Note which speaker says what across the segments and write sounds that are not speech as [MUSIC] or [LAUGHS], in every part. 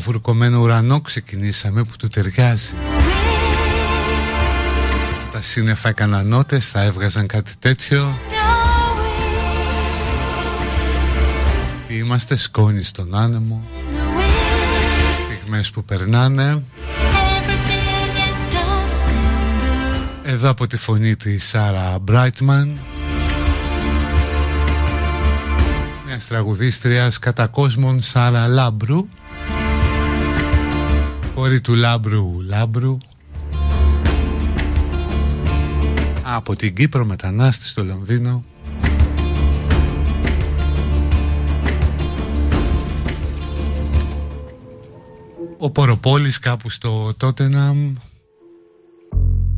Speaker 1: βουρκωμένο ουρανό ξεκινήσαμε που του ταιριάζει. Τα σύννεφα έκαναν νότες, θα έβγαζαν κάτι τέτοιο. Είμαστε σκόνοι στον άνεμο. Στιγμές που περνάνε. Εδώ από τη φωνή της Σάρα Μπράιτμαν. Μιας τραγουδίστριας κατά κόσμον Σάρα Λάμπρου κόρη του Λάμπρου. Λάμπρου. Από την Κύπρο μετανάστη στο Λονδίνο. Ο Ποροπόλης κάπου στο Τότεναμ.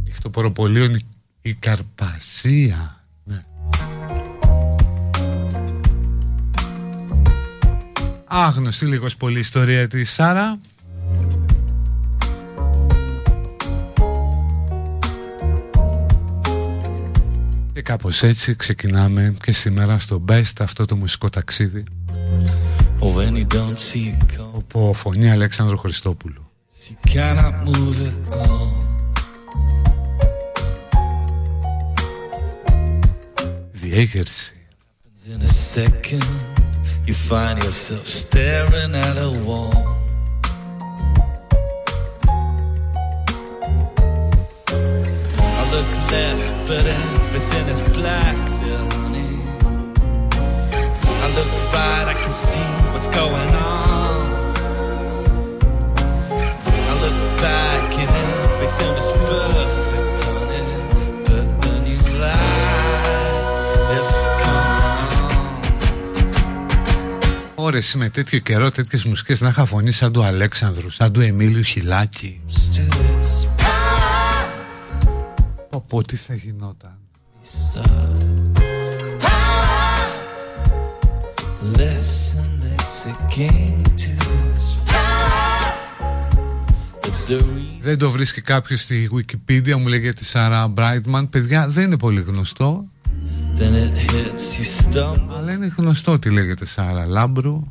Speaker 1: Έχει το Ποροπολείο η Καρπασία. Ναι. Άγνωστη λίγος πολύ ιστορία της Σάρα Και κάπως έτσι ξεκινάμε και σήμερα στο Best αυτό το μουσικό ταξίδι. Από φωνή Αλέξανδρο Χριστόπουλου. Διέγερση. In a second, you find yourself staring at a wall. I look left, but everything με τέτοιο καιρό τέτοιες μουσικές να είχα φωνή σαν του Αλέξανδρου, σαν του Εμίλιου Χιλάκη. Οπότε τι θα γινόταν. Δεν το βρίσκει κάποιος στη Wikipedia, μου λέγεται τη Σάρα Μπράιτμαν. Παιδιά, δεν είναι πολύ γνωστό. Αλλά είναι γνωστό ότι λέγεται Σάρα Λάμπρου.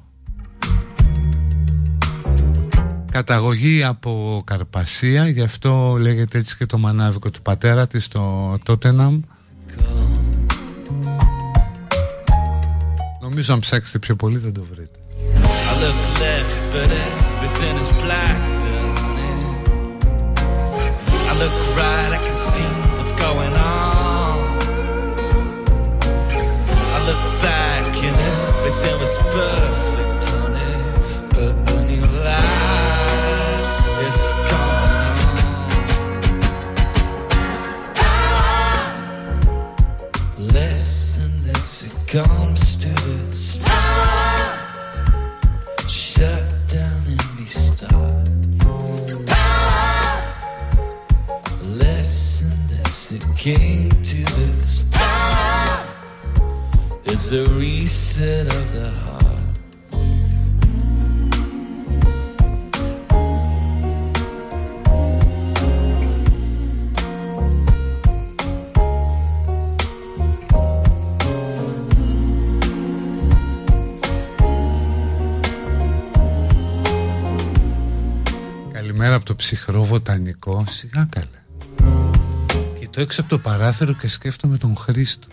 Speaker 1: Καταγωγή από Καρπασία, γι' αυτό λέγεται έτσι και το μανάβικο του πατέρα της, το Τότεναμ. Νομίζω αν ψάξετε πιο πολύ δεν το βρείτε. look came to this part is a reset of the heart. Καλημέρα από το ψυχρό βοτανικό. Σιγά καλέ το έξω από το παράθυρο και σκέφτομαι τον Χρήστο.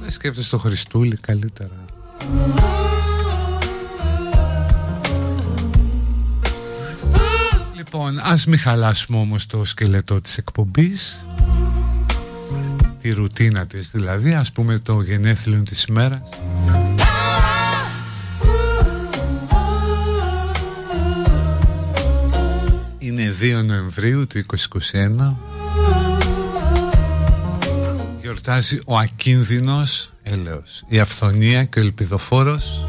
Speaker 1: Δεν σκέφτεσαι τον Χριστούλη καλύτερα. Λοιπόν, ας μην χαλάσουμε όμως το σκελετό της εκπομπής Τη ρουτίνα της δηλαδή, ας πούμε το γενέθλιο της ημέρας Είναι 2 Νοεμβρίου του 2021 Γιορτάζει ο ακίνδυνος έλεος Η αυθονία και ο ελπιδοφόρος.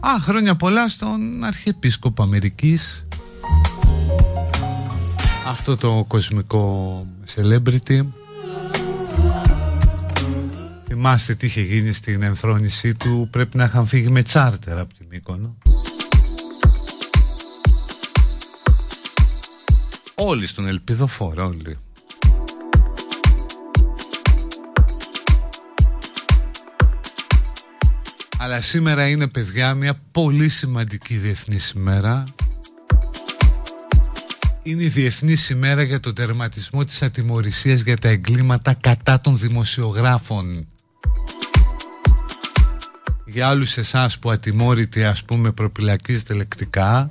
Speaker 1: Α, χρόνια πολλά στον Αρχιεπίσκοπο Αμερικής. Αυτό το κοσμικό celebrity. Θυμάστε τι είχε γίνει στην ενθρόνησή του. Πρέπει να είχαν φύγει με τσάρτερ από την Μύκονο Όλοι στον ελπιδοφόρο, όλοι. Αλλά σήμερα είναι παιδιά μια πολύ σημαντική διεθνής ημέρα. Είναι η διεθνής ημέρα για τον τερματισμό της ατιμορρησίας για τα εγκλήματα κατά των δημοσιογράφων. Για άλλους εσάς που ατιμόρυτοι ας πούμε προπυλακίζετε λεκτικά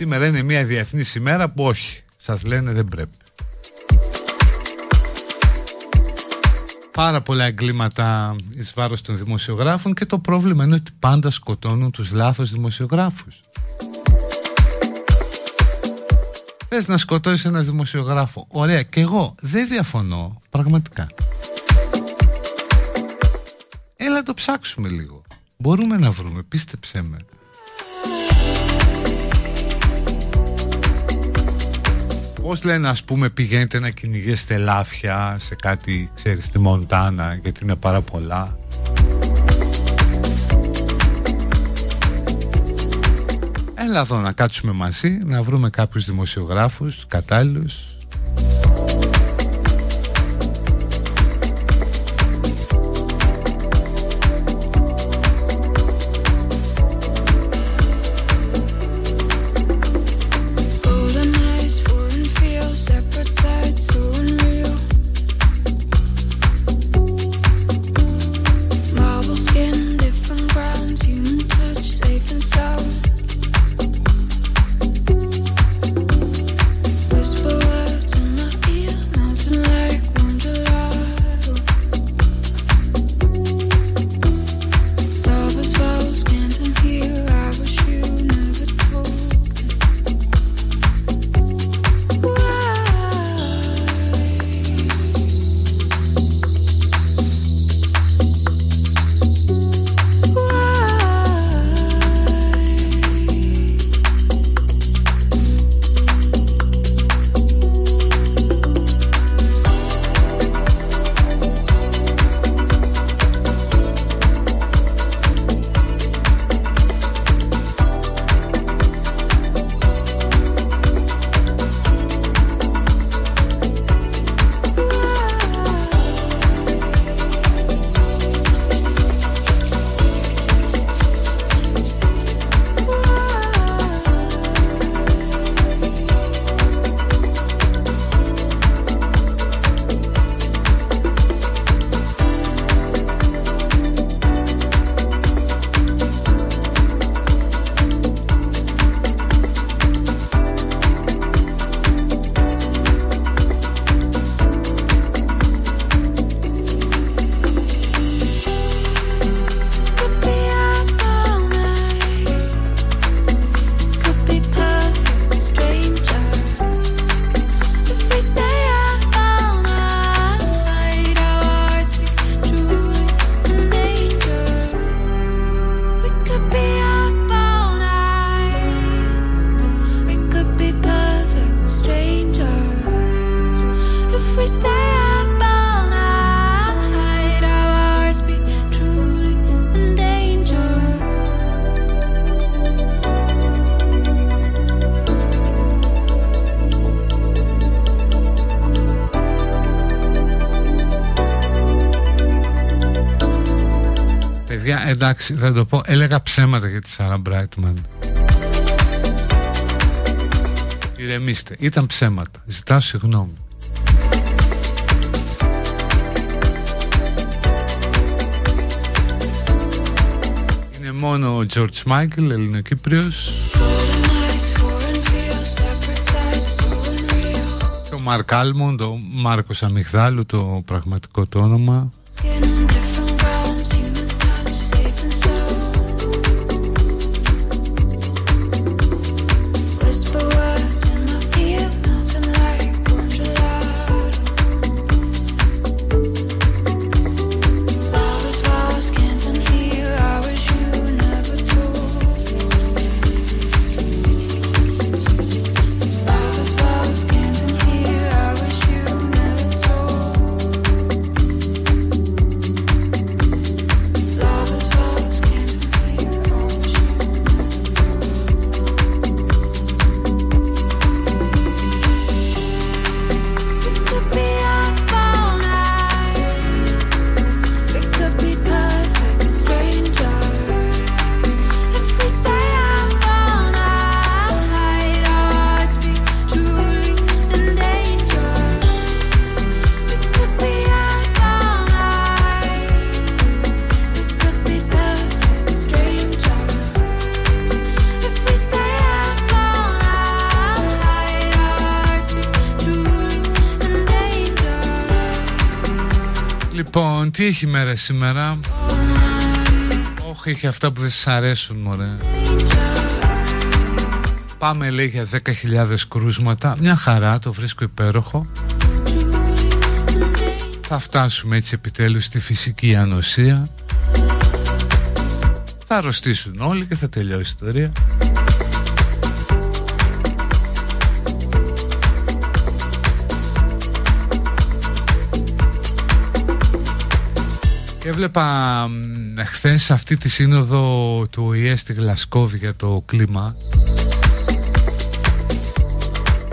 Speaker 1: Σήμερα είναι μια διεθνής ημέρα που όχι. Σας λένε δεν πρέπει. Πάρα πολλά εγκλήματα εις βάρος των δημοσιογράφων και το πρόβλημα είναι ότι πάντα σκοτώνουν τους λάθος δημοσιογράφους. Θες να σκοτώσεις ένα δημοσιογράφο. Ωραία και εγώ δεν διαφωνώ πραγματικά. Έλα το ψάξουμε λίγο. Μπορούμε να βρούμε, πίστεψέ με. Πώς λένε ας πούμε πηγαίνετε να κυνηγήσετε λάφια σε κάτι ξέρεις στη Μοντάνα γιατί είναι πάρα πολλά. Έλα εδώ να κάτσουμε μαζί να βρούμε κάποιους δημοσιογράφους κατάλληλους εντάξει, θα το πω. Έλεγα ψέματα για τη Σάρα Μπράιτμαν. Ηρεμήστε. Ήταν ψέματα. Ζητάω συγγνώμη. Είναι μόνο ο George Michael, Ελληνοκύπριος. Και ο Μαρκ Άλμοντ, ο Μάρκος Αμυγδάλου, το πραγματικό το όνομα. Τι έχει μέρα σήμερα; Όχι έχει αυτά που δεν σας αρέσουν μωρέ. Πάμε λέει για 10.000 κρούσματα. Μια χαρά το βρίσκω υπέροχο. Θα φτάσουμε έτσι επιτέλους στη φυσική ανοσία. Θα αρρωστήσουν όλοι και θα τελειώσει η ιστορία Έβλεπα χθες αυτή τη σύνοδο του ΟΗΕ στη Γλασκόβη για το κλίμα.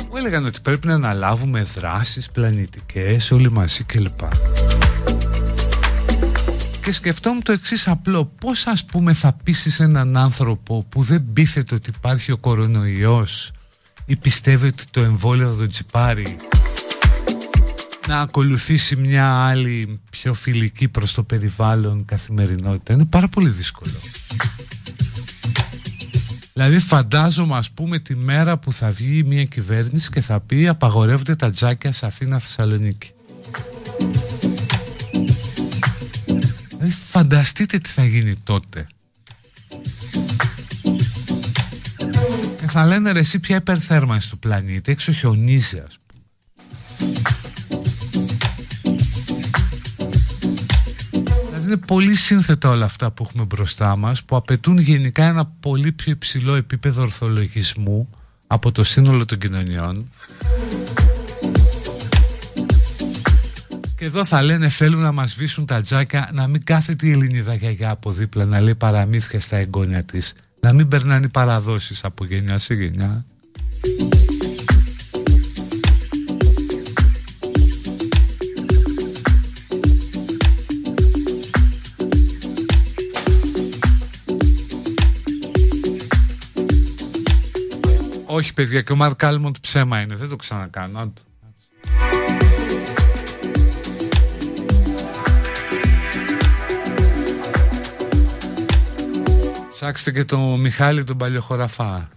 Speaker 1: Μου έλεγαν ότι πρέπει να αναλάβουμε δράσεις πλανητικές όλοι μαζί κλπ. Και σκεφτόμουν το εξής απλό. Πώς ας πούμε θα πείσεις έναν άνθρωπο που δεν πείθεται ότι υπάρχει ο κορονοϊός Ή πιστεύει ότι το εμβόλιο θα τον τσιπάρει; Να ακολουθήσει μια άλλη πιο φιλική προς το περιβάλλον καθημερινότητα. Είναι πάρα πολύ δύσκολο. Δηλαδή φαντάζομαι ας πούμε τη μέρα που θα βγει μια κυβέρνηση και θα πει απαγορεύονται τα τζάκια σε Αθήνα Θεσσαλονίκη Δηλαδή φανταστείτε τι θα γίνει τότε. Και θα λένε ρε εσύ ποια υπερθέρμανση του πλανήτη εξοχιονίζει ας πούμε είναι πολύ σύνθετα όλα αυτά που έχουμε μπροστά μας που απαιτούν γενικά ένα πολύ πιο υψηλό επίπεδο ορθολογισμού από το σύνολο των κοινωνιών. Και εδώ θα λένε θέλουν να μας βήσουν τα τζάκια να μην κάθεται η Ελληνίδα γιαγιά από δίπλα να λέει παραμύθια στα εγγόνια της να μην περνάνε οι παραδόσεις από γενιά σε γενιά Όχι παιδιά και ο Μαρκ Άλμοντ ψέμα είναι. Δεν το ξανακάνω. Ψάξτε και το Μιχάλη τον Παλιοχωραφά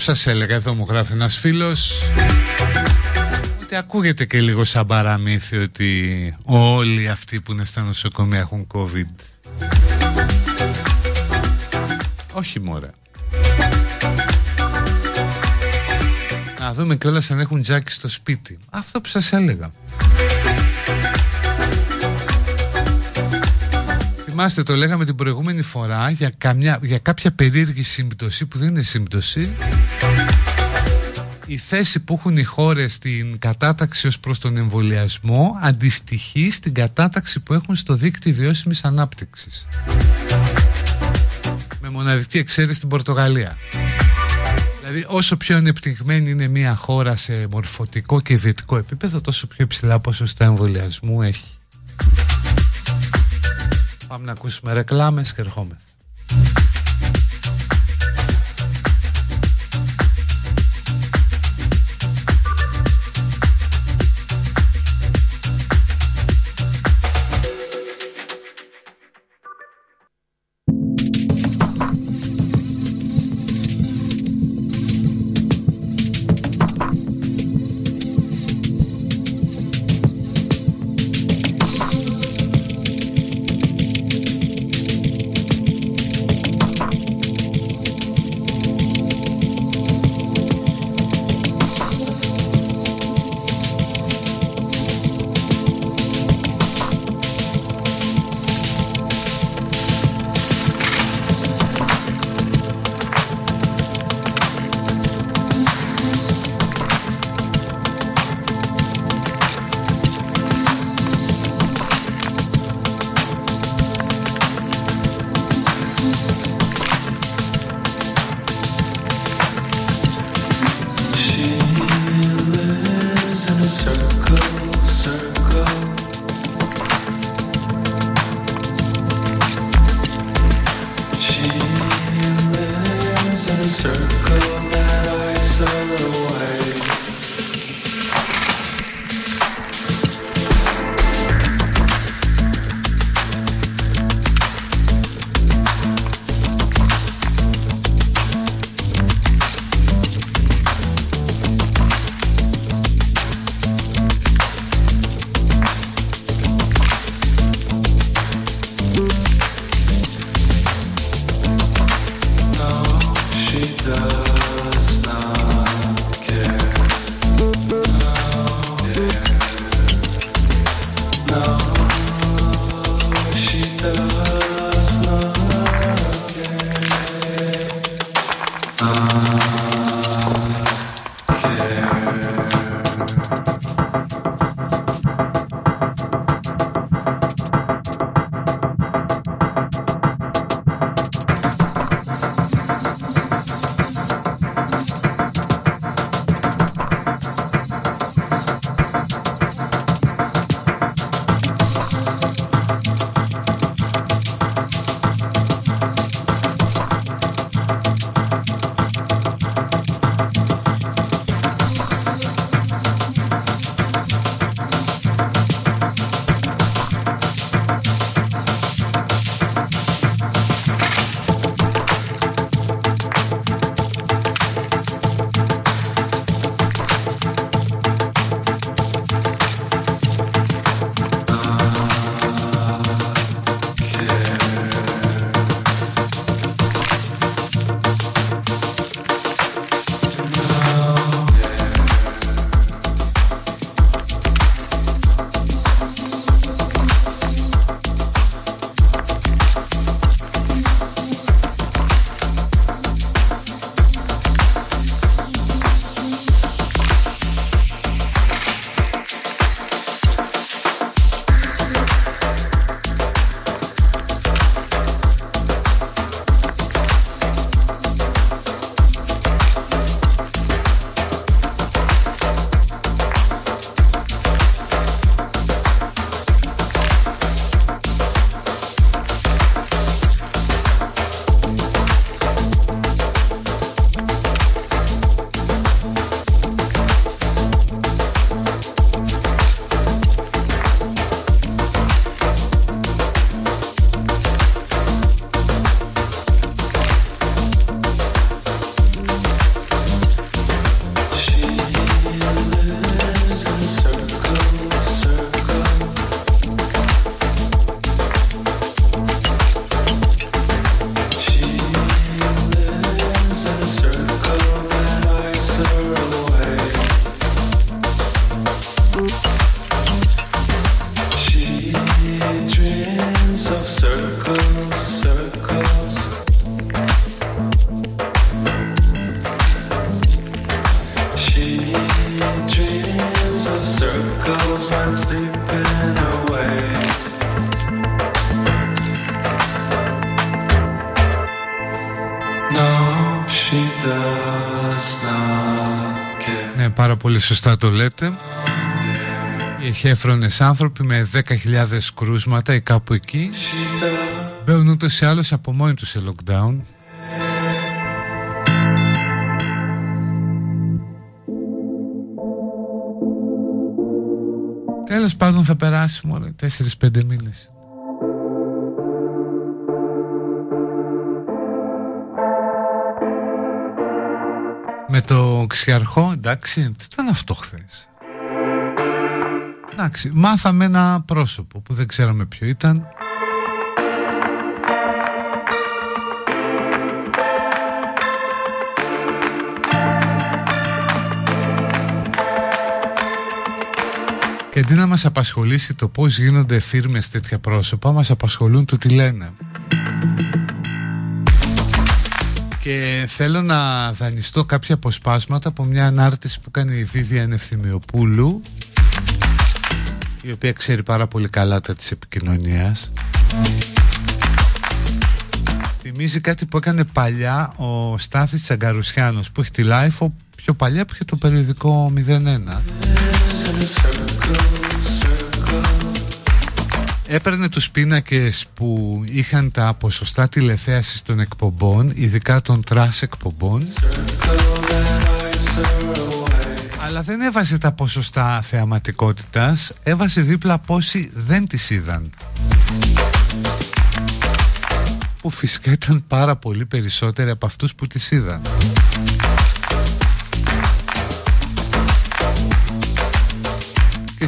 Speaker 1: Αυτό που σας έλεγα εδώ μου γράφει ένας φίλος Ότι ακούγεται και λίγο σαν παραμύθι Ότι όλοι αυτοί που είναι στα νοσοκομεία έχουν COVID. Όχι μωρέ. Να δούμε κιόλας αν έχουν τζάκι στο σπίτι. Αυτό που σας έλεγα. Θυμάστε το λέγαμε την προηγούμενη φορά για, καμιά, για κάποια περίεργη σύμπτωση που δεν είναι σύμπτωση η θέση που έχουν οι χώρες στην κατάταξη ως προς τον εμβολιασμό αντιστοιχεί στην κατάταξη που έχουν στο δίκτυο βιώσιμης ανάπτυξης. Με μοναδική εξαίρεση στην Πορτογαλία. Δηλαδή όσο πιο ανεπτυγμένη είναι μια χώρα σε μορφωτικό και ιδιωτικό επίπεδο τόσο πιο υψηλά ποσοστά εμβολιασμού έχει. Πάμε να ακούσουμε ρεκλάμες και ερχόμαστε. Πολύ σωστά το λέτε. Οι εχέφρονες άνθρωποι με 10.000 κρούσματα ή κάπου εκεί μπαίνουν ούτως ή άλλως από μόνοι τους σε lockdown. Τέλος πάντων θα περάσει μόνο 4-5 μήνες. Το ξιαρχό, εντάξει, τι ήταν αυτό χθες; Εντάξει, μάθαμε ένα πρόσωπο που δεν ξέραμε ποιο ήταν. Και αντί να μας απασχολήσει το πώς γίνονται φίρμες τέτοια πρόσωπα, μας απασχολούν το τι λένε. Και θέλω να δανειστώ κάποια αποσπάσματα από μια ανάρτηση που κάνει η Βίβια Ευθυμιοπούλου η οποία ξέρει πάρα πολύ καλά τα της επικοινωνίας. Θυμίζει κάτι που έκανε παλιά ο Στάθης Τσαγκαρουσιάνος που έχει τη LiFO πιο παλιά που είχε το περιοδικό 01 έπαιρνε τους πίνακες που είχαν τα ποσοστά τηλεθέασης των εκπομπών, ειδικά των trash εκπομπών αλλά δεν έβαζε τα ποσοστά θεαματικότητας, έβαζε δίπλα πόσοι δεν τις είδαν. Που φυσικά ήταν πάρα πολύ περισσότεροι από αυτούς που τις είδαν.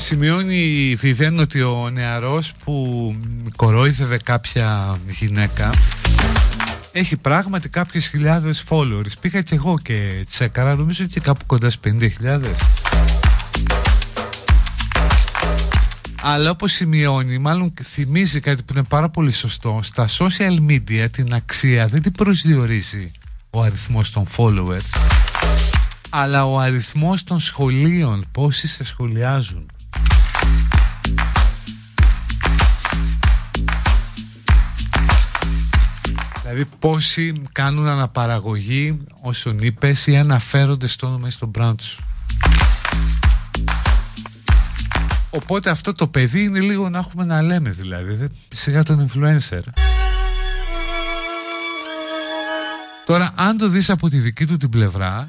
Speaker 1: Σημειώνει η Βιβέν ότι ο νεαρός που κορόιδευε κάποια γυναίκα έχει πράγματι κάποιες χιλιάδες followers. Πήγα και εγώ και τσέκαρα, νομίζω ότι κάπου κοντά στις 50.000. Αλλά όπως σημειώνει, μάλλον θυμίζει κάτι που είναι πάρα πολύ σωστό, στα social media την αξία δεν την προσδιορίζει ο αριθμός των followers, αλλά ο αριθμός των σχολείων, πόσοι σε σχολιάζουν. Δηλαδή πόσοι κάνουν αναπαραγωγή όσων είπες ή αναφέρονται στο όνομα ή στον brand σου; Οπότε αυτό το παιδί είναι λίγο να έχουμε να λέμε δηλαδή. Σιγά τον influencer. Τώρα αν το δεις από τη δική του την πλευρά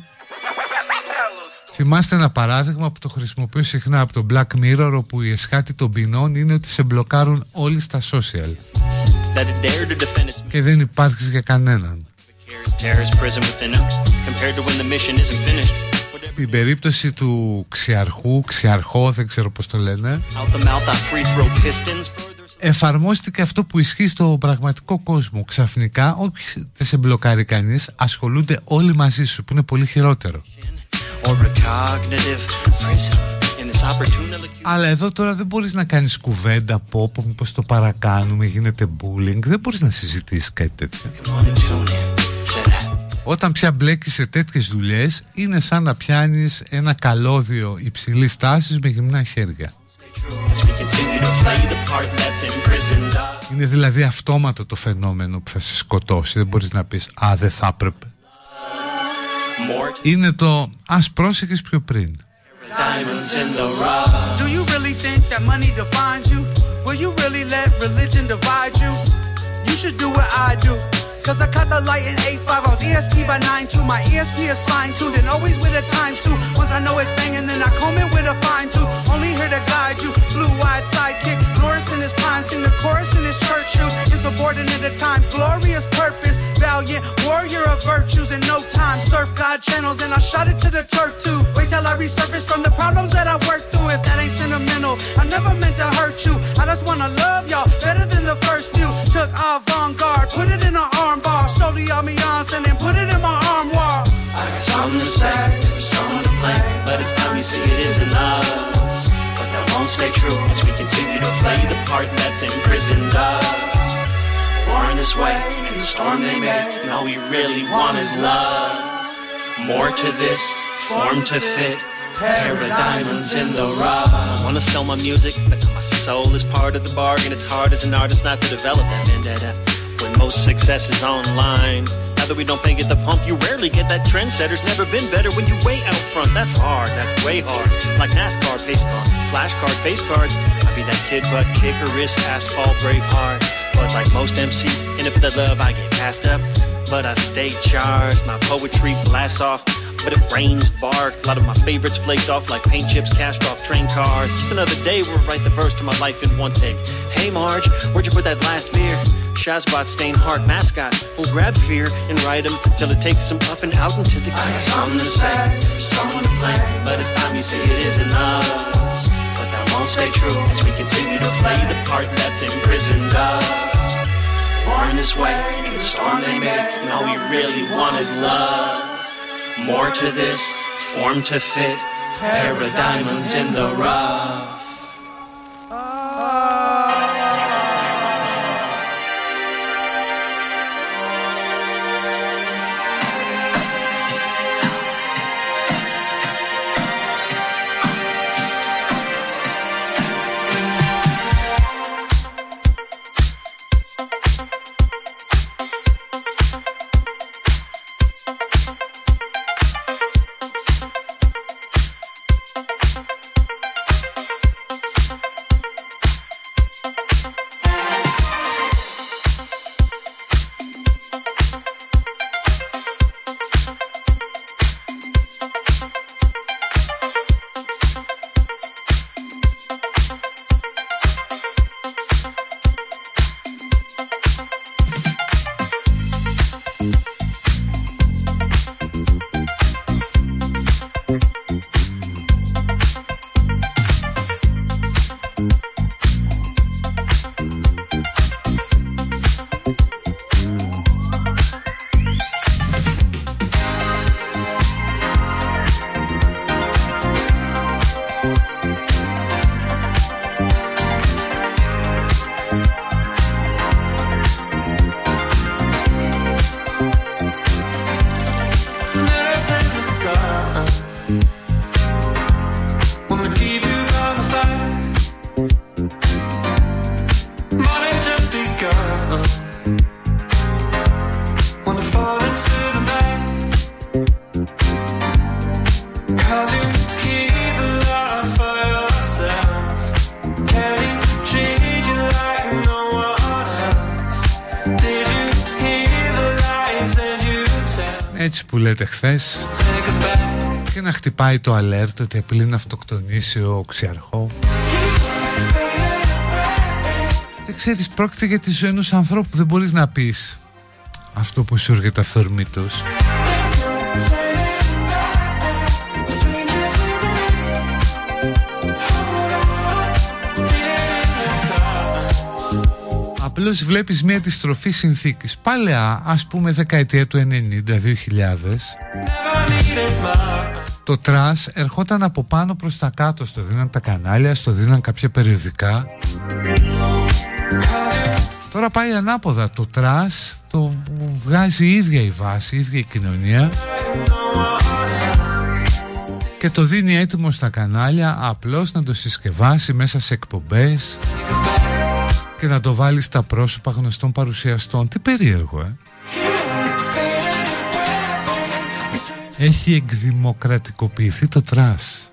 Speaker 1: Θυμάστε ένα παράδειγμα που το χρησιμοποιώ συχνά από το Black Mirror όπου η εσχάτη των ποινών είναι ότι σε μπλοκάρουν όλοι στα social. Και δεν υπάρχεις για κανέναν. Στην περίπτωση του ξιαρχού, ξιαρχό, δεν ξέρω πώς το λένε Εφαρμόστηκε αυτό που ισχύει στο πραγματικό κόσμο. Ξαφνικά, όχι δεν σε μπλοκάρει κανείς Ασχολούνται όλοι μαζί σου, που είναι πολύ χειρότερο αλλά εδώ τώρα δεν μπορείς να κάνεις κουβέντα από όπου μήπως το παρακάνουμε, γίνεται bullying. Δεν μπορείς να συζητήσεις κάτι τέτοιο. Όταν πια μπλέκεις σε τέτοιες δουλειές είναι σαν να πιάνεις ένα καλώδιο υψηλής τάσης με γυμνά χέρια. Είναι δηλαδή αυτόματο το φαινόμενο που θα σε σκοτώσει. Δεν μπορείς να πεις «Α, δεν θα έπρεπε». Είναι το «Ας πρόσεχες πιο πριν». diamonds in the rough. Do you really think that money defines you? Will you really let religion divide you? You should do what I do. Cause I cut the light in 8.5, I was EST by 9.2 My ESP is fine tuned and always with a times two Once I know it's banging, then I comb it with a fine tooth. Only here to guide you, blue wide sidekick. Norris in his prime, sing the chorus in his church shoes. Insubordinate at time, glorious purpose. Valiant warrior of virtues. In no time Surf God channels. And I shot it to the turf too. Wait till I resurface from the problems that I worked through. If that ain't sentimental, I never meant to hurt you. I just wanna love y'all better than the first Took avant-garde, put it in an arm armbar. Slowly ambiance and then put it in my armoire. I got something to say, something to play, but it's time you see it isn't us. But that won't stay true as we continue to play the part that's imprisoned us. Born this way in the storm they made, and all we really want is love. More to this, form to fit. Pair of diamonds in the rough. I wanna sell my music, but my soul is part of the bargain. It's hard as an artist not to develop that vendetta. When most success is online,
Speaker 2: Now that we don't pay at the pump, you rarely get that trendsetter's never been better when you way out front. That's hard, that's way hard. Like NASCAR, pace car, flashcard, face cards. I be that kid, but kicker, wrist, asphalt, brave heart. But like most MCs, in it for the love, I get passed up. But I stay charged, my poetry blasts off but it rains bark. A lot of my favorites flaked off like paint chips cast off train cars. Just another day where I write the verse to my life in one take. Hey Marge, where'd you put that last beer? Shazbot stain heart mascot will grab fear and ride him till it takes him up and out into the
Speaker 3: I got something to say, someone to blame, but it's time you see it isn't us. But that won't stay true as we continue to play the part that's imprisoned us. Born this way in the storm they make, and all we really want is love. More to this, form to fit, pair of diamonds in the rough. Ah.
Speaker 1: Λέτε χθες και να χτυπάει το alert ότι απειλεί να αυτοκτονήσει ο ξιαρχό. Δεν ξέρεις πρόκειται για τη ζωή ενός ανθρώπου δεν μπορείς να πεις αυτό που σου έρχεται αυθορμήτως Απλώς βλέπεις μια αντιστροφή συνθήκης. Παλαιά ας πούμε δεκαετία του 90-2000 Το trash ερχόταν από πάνω προς τα κάτω. Στο δίναν τα κανάλια, στο δίναν κάποια περιοδικά. Τώρα πάει ανάποδα. Το trash το βγάζει η ίδια η βάση, η ίδια η κοινωνία. Και το δίνει έτοιμο στα κανάλια απλώς να το συσκευάσει μέσα σε εκπομπές και να το βάλεις στα πρόσωπα γνωστών παρουσιαστών. Τι περίεργο, ε. Έχει εκδημοκρατικοποιηθεί το τρας.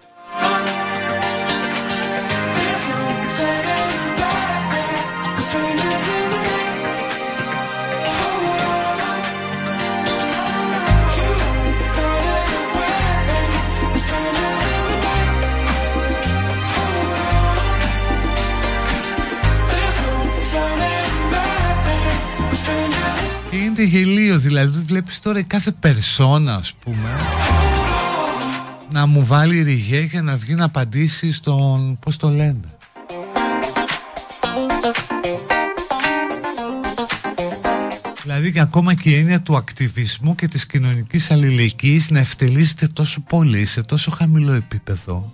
Speaker 1: Βλέπεις τώρα κάθε περσόνα ας πούμε να μου βάλει ριγέ για να βγει να απαντήσει στον πώς το λένε Δηλαδή και ακόμα και η έννοια του ακτιβισμού και της κοινωνικής αλληλεγγύης να ευτελίζεται τόσο πολύ σε τόσο χαμηλό επίπεδο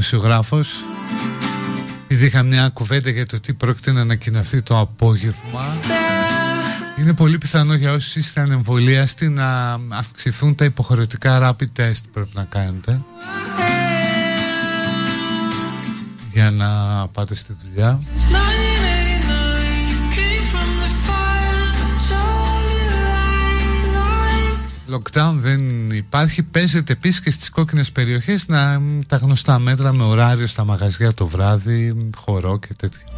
Speaker 1: δημοσιογράφος. Επειδή είχα μια κουβέντα για το τι πρόκειται να ανακοινωθεί το απόγευμα. Είναι πολύ πιθανό για όσους είστε ανεμβολίαστοι να αυξηθούν τα υποχρεωτικά rapid test πρέπει να κάνετε. Για να πάτε στη δουλειά Lockdown δεν υπάρχει. Παίζεται επίσης και στις κόκκινες περιοχές να τα γνωστά μέτρα με ωράριο στα μαγαζιά το βράδυ, χορό και τέτοια.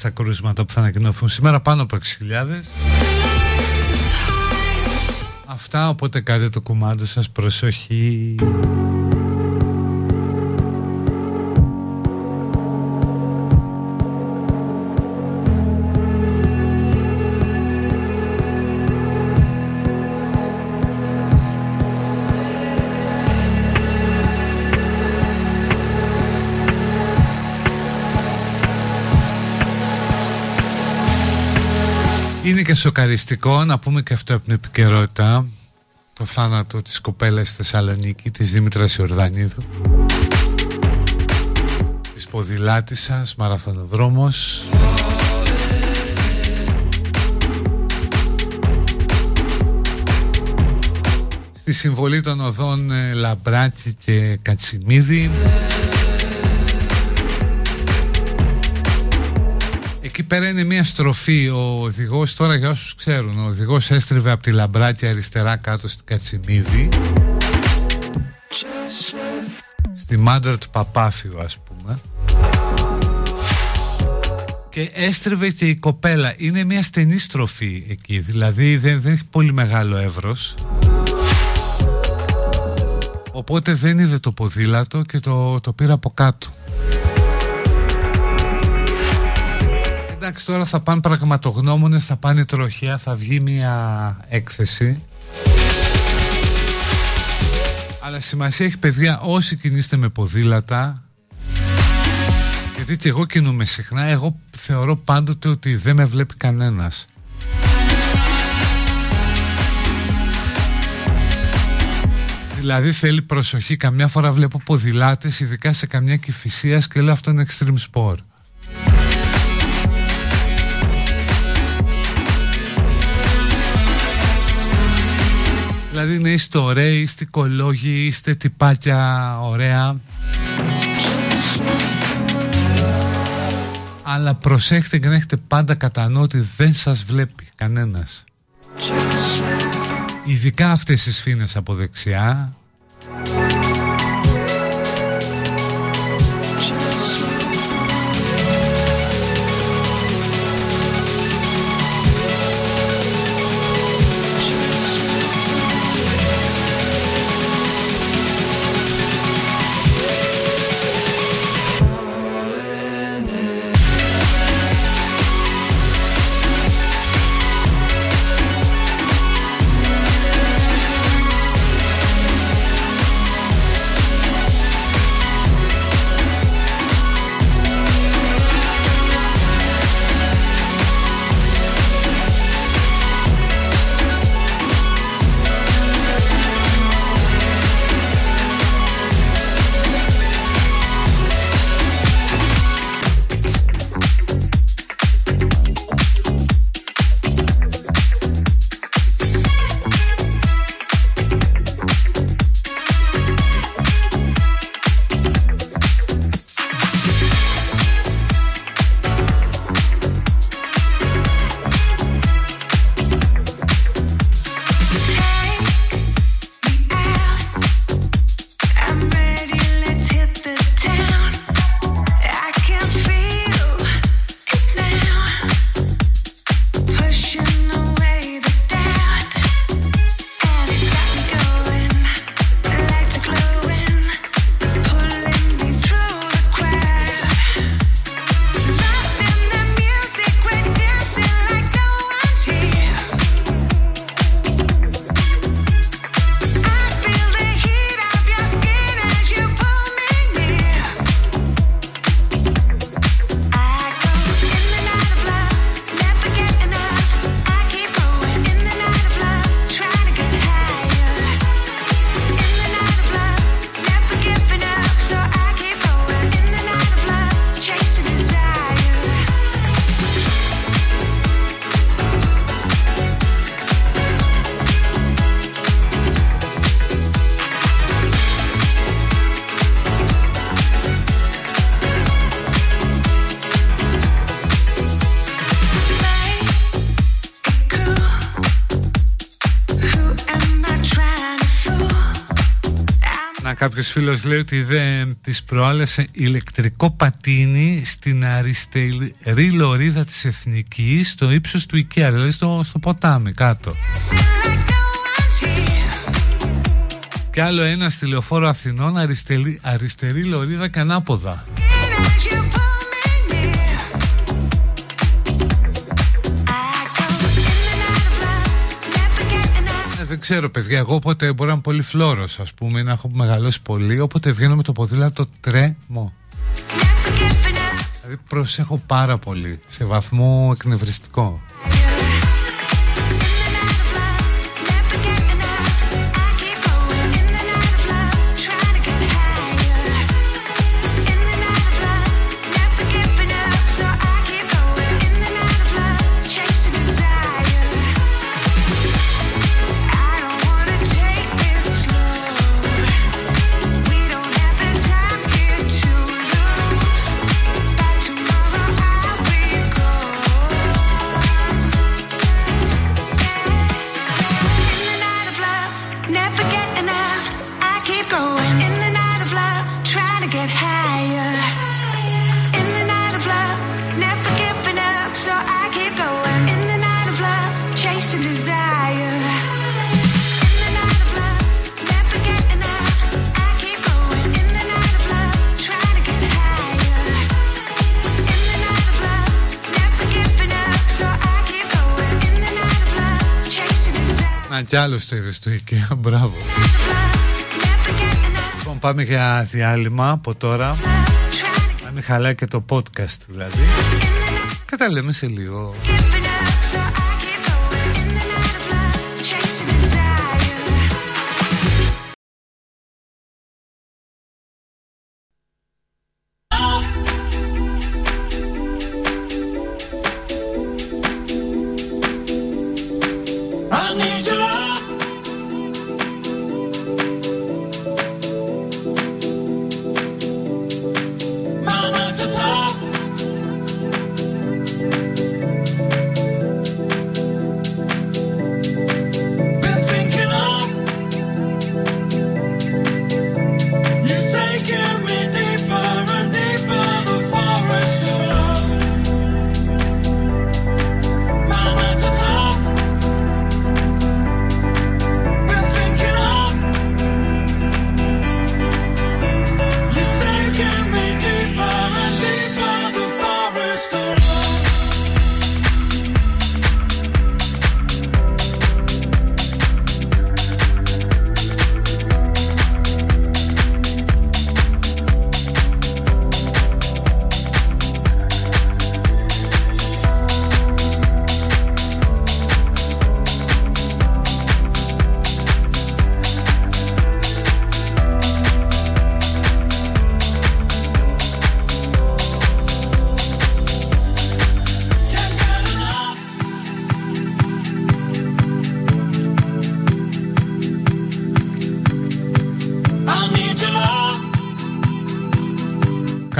Speaker 1: Τα κρούσματα που θα ανακοινωθούν σήμερα πάνω από 6.000 Αυτά οπότε κάντε το κουμάντο σας προσοχή και σοκαριστικό να πούμε και αυτό από την επικαιρότητα. Το θάνατο της κοπέλας στη Θεσσαλονίκη της Δήμητρας Ιορδανίδου. Της ποδηλάτισσας, μαραθωνοδρόμος. Στη συμβολή των οδών ε, Λαμπράκη και Κατσιμίδη εκεί πέρα είναι μια στροφή. Ο οδηγός, τώρα για όσους ξέρουν, ο οδηγός έστριβε από τη Λαμπράκια αριστερά κάτω στην Κατσιμίδη. Στη μάντρα του Παπάφιου, ας πούμε. Και έστριβε και η κοπέλα. Είναι μια στενή στροφή εκεί. Δηλαδή δεν, δεν έχει πολύ μεγάλο εύρος. Οπότε δεν είδε το ποδήλατο και το, το πήρα από κάτω. Εντάξει τώρα θα πάνε πραγματογνώμονες, θα πάνε τροχιά, θα βγει μια έκθεση. Αλλά σημασία έχει παιδιά όσοι κινείστε με ποδήλατα γιατί και εγώ κινούμαι συχνά, εγώ θεωρώ πάντοτε ότι δεν με βλέπει κανένας. Δηλαδή θέλει προσοχή, καμιά φορά βλέπω ποδηλάτες, ειδικά σε καμιά κυφυσίας και λέω αυτό είναι extreme sport.
Speaker 4: Δηλαδή να είστε ωραίοι, είστε οικολόγοι, είστε τυπάκια ωραία. Αλλά προσέχτε και να έχετε πάντα κατά νου ότι δεν σας βλέπει κανένας. Ειδικά αυτές οι σφήνες από δεξιά Κάποιος φίλος λέει ότι δεν τις προάλλασε ηλεκτρικό πατίνι στην αριστερή λωρίδα της Εθνικής στο ύψος του IKEA, δηλαδή στο, στο ποτάμι κάτω. Και άλλο ένα στη λεωφόρο Αθηνών αριστερή, αριστερή λωρίδα και ανάποδα. Ξέρω παιδιά, εγώ όποτε μπορεί να είμαι πολύ φλόρος ας πούμε, να έχω μεγαλώσει πολύ, όποτε βγαίνω με το ποδήλατο τρέμω. Δηλαδή προσέχω πάρα πολύ, σε βαθμό εκνευριστικό. Άλλο το είδες στο IKEA. [LAUGHS] Μπράβο. Λοιπόν, πάμε για διάλειμμα από τώρα. Να μην χαλάει και το podcast δηλαδή. Καταλέμε σε λίγο.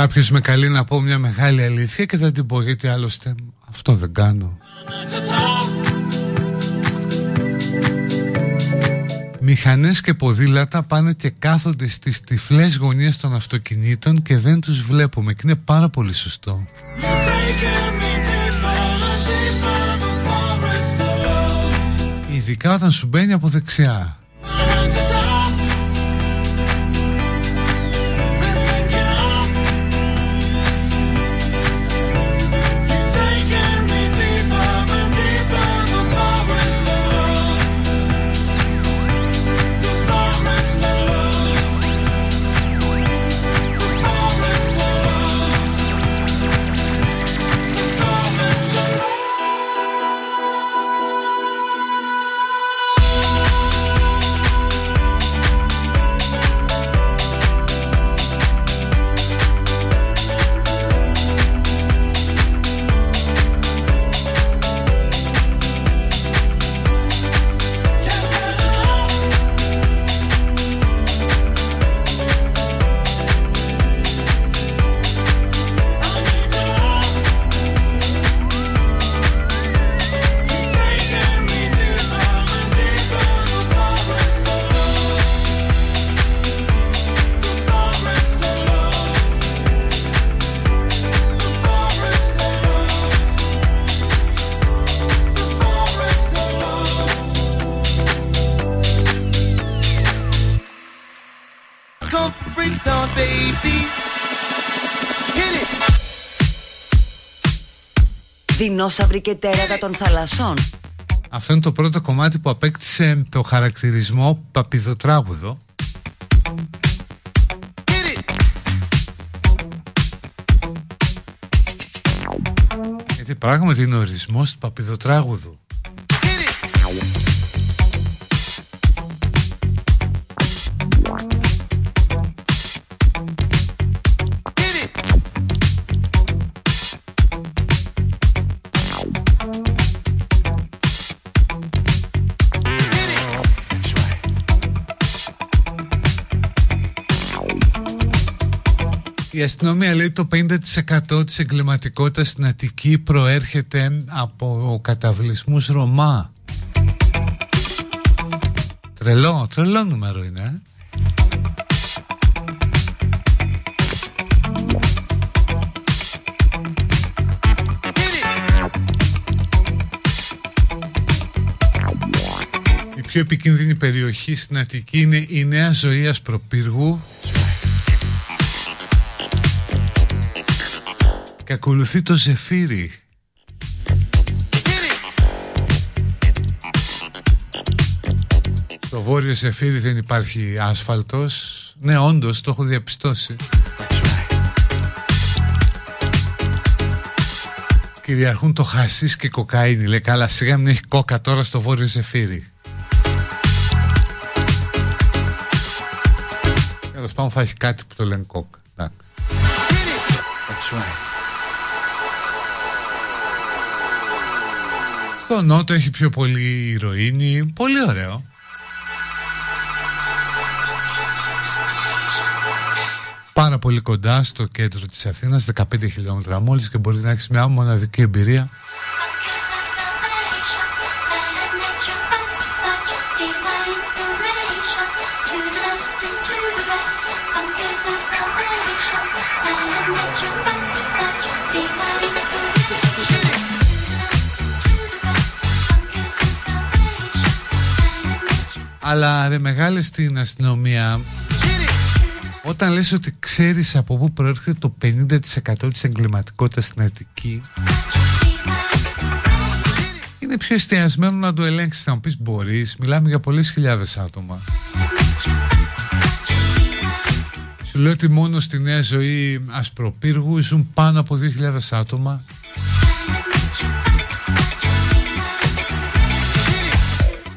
Speaker 1: Κάποιος με καλεί να πω μια μεγάλη αλήθεια και θα την πω γιατί άλλωστε αυτό δεν κάνω. Μηχανές και ποδήλατα πάνε και κάθονται στις τυφλές γωνίες των αυτοκινήτων και δεν τους βλέπουμε και είναι πάρα πολύ σωστό. Ειδικά όταν σου μπαίνει από δεξιά.
Speaker 5: Δεινόσαυροι και τέρατα των θαλασσών.
Speaker 1: Αυτό είναι το πρώτο κομμάτι που απέκτησε το χαρακτηρισμό παπιδοτράγουδο. Γιατί πράγματι είναι ορισμός του παπιδοτράγουδου. Η αστυνομία λέει το 50% της εγκληματικότητας στην Αττική προέρχεται από καταβλισμούς Ρωμά. Τρελό, τρελό νούμερο είναι. Ε. Η πιο επικίνδυνη περιοχή στην Αττική είναι η Νέα Ζωή Ασπροπύργου και ακολουθεί το ζεφύρι. Στο βόρειο ζεφύρι δεν υπάρχει άσφαλτος. Ναι, όντως, το έχω διαπιστώσει. Κυριαρχούν το χασίς και κοκαίνη. Λέει καλά σιγά μην έχει κόκα τώρα στο βόρειο ζεφύρι. Τέλος πάντων θα έχει κάτι που το λένε κόκα. Εντάξει. That's right. Στο Νότο έχει πιο πολύ ηρωίνη. Πολύ ωραίο. Πάρα πολύ κοντά στο κέντρο της Αθήνας, 15 χιλιόμετρα μόλις και μπορείς να έχεις μια μοναδική εμπειρία Αλλά ρε μεγάλη στην αστυνομία όταν λες ότι ξέρεις από πού προέρχεται το 50% της εγκληματικότητας στην Αττική είναι πιο εστιασμένο να το ελέγξεις να μου πεις μπορείς. Μιλάμε για πολλές χιλιάδες άτομα. Σου λέω ότι μόνο στη νέα ζωή ασπροπύργου ζουν πάνω από 2.000 άτομα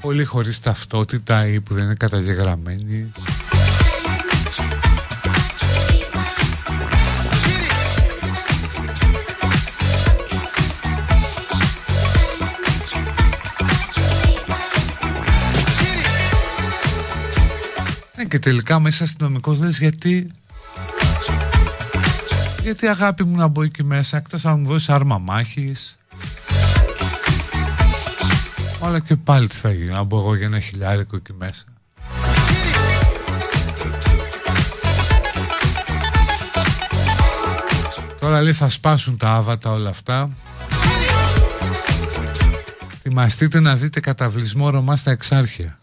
Speaker 1: Πολύ χωρίς ταυτότητα ή που δεν είναι καταγεγραμμένοι. Ναι, και τελικά μέσα αστυνομικό λες γιατί Γιατί αγάπη μου να μπω εκεί μέσα Εκτός αν μου δώσεις άρμα μάχης Αλλά και πάλι τι θα γίνει Να μπω εγώ για ένα χιλιάρικο εκεί μέσα. Τώρα λέει θα σπάσουν τα άβατα όλα αυτά. Θυμαστείτε να δείτε καταβλισμό Ρωμά στα Εξάρχεια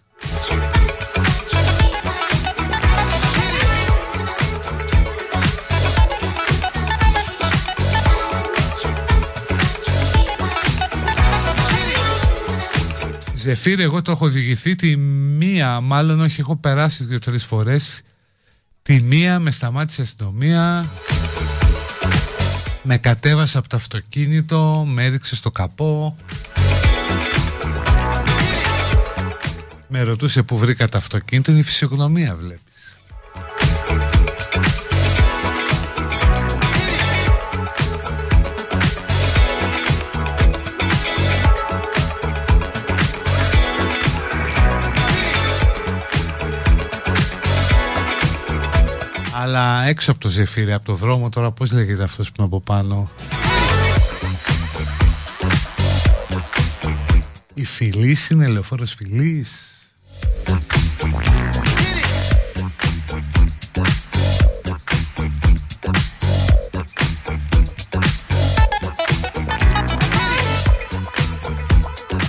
Speaker 1: Ζεφύρ, εγώ το έχω οδηγηθεί τη μία, μάλλον όχι, έχω περάσει δύο-τρεις φορές. Τη μία με σταμάτησε η αστυνομία, με κατέβασε από το αυτοκίνητο, με έριξε στο καπό. Με ρωτούσε που βρήκα το αυτοκίνητο, είναι η φυσιογνωμία βλέπεις. Αλλά έξω από το ζεφύρι, από το δρόμο τώρα πώς λέγεται αυτός που είναι από πάνω; Η φιλής είναι λεωφόρος φιλής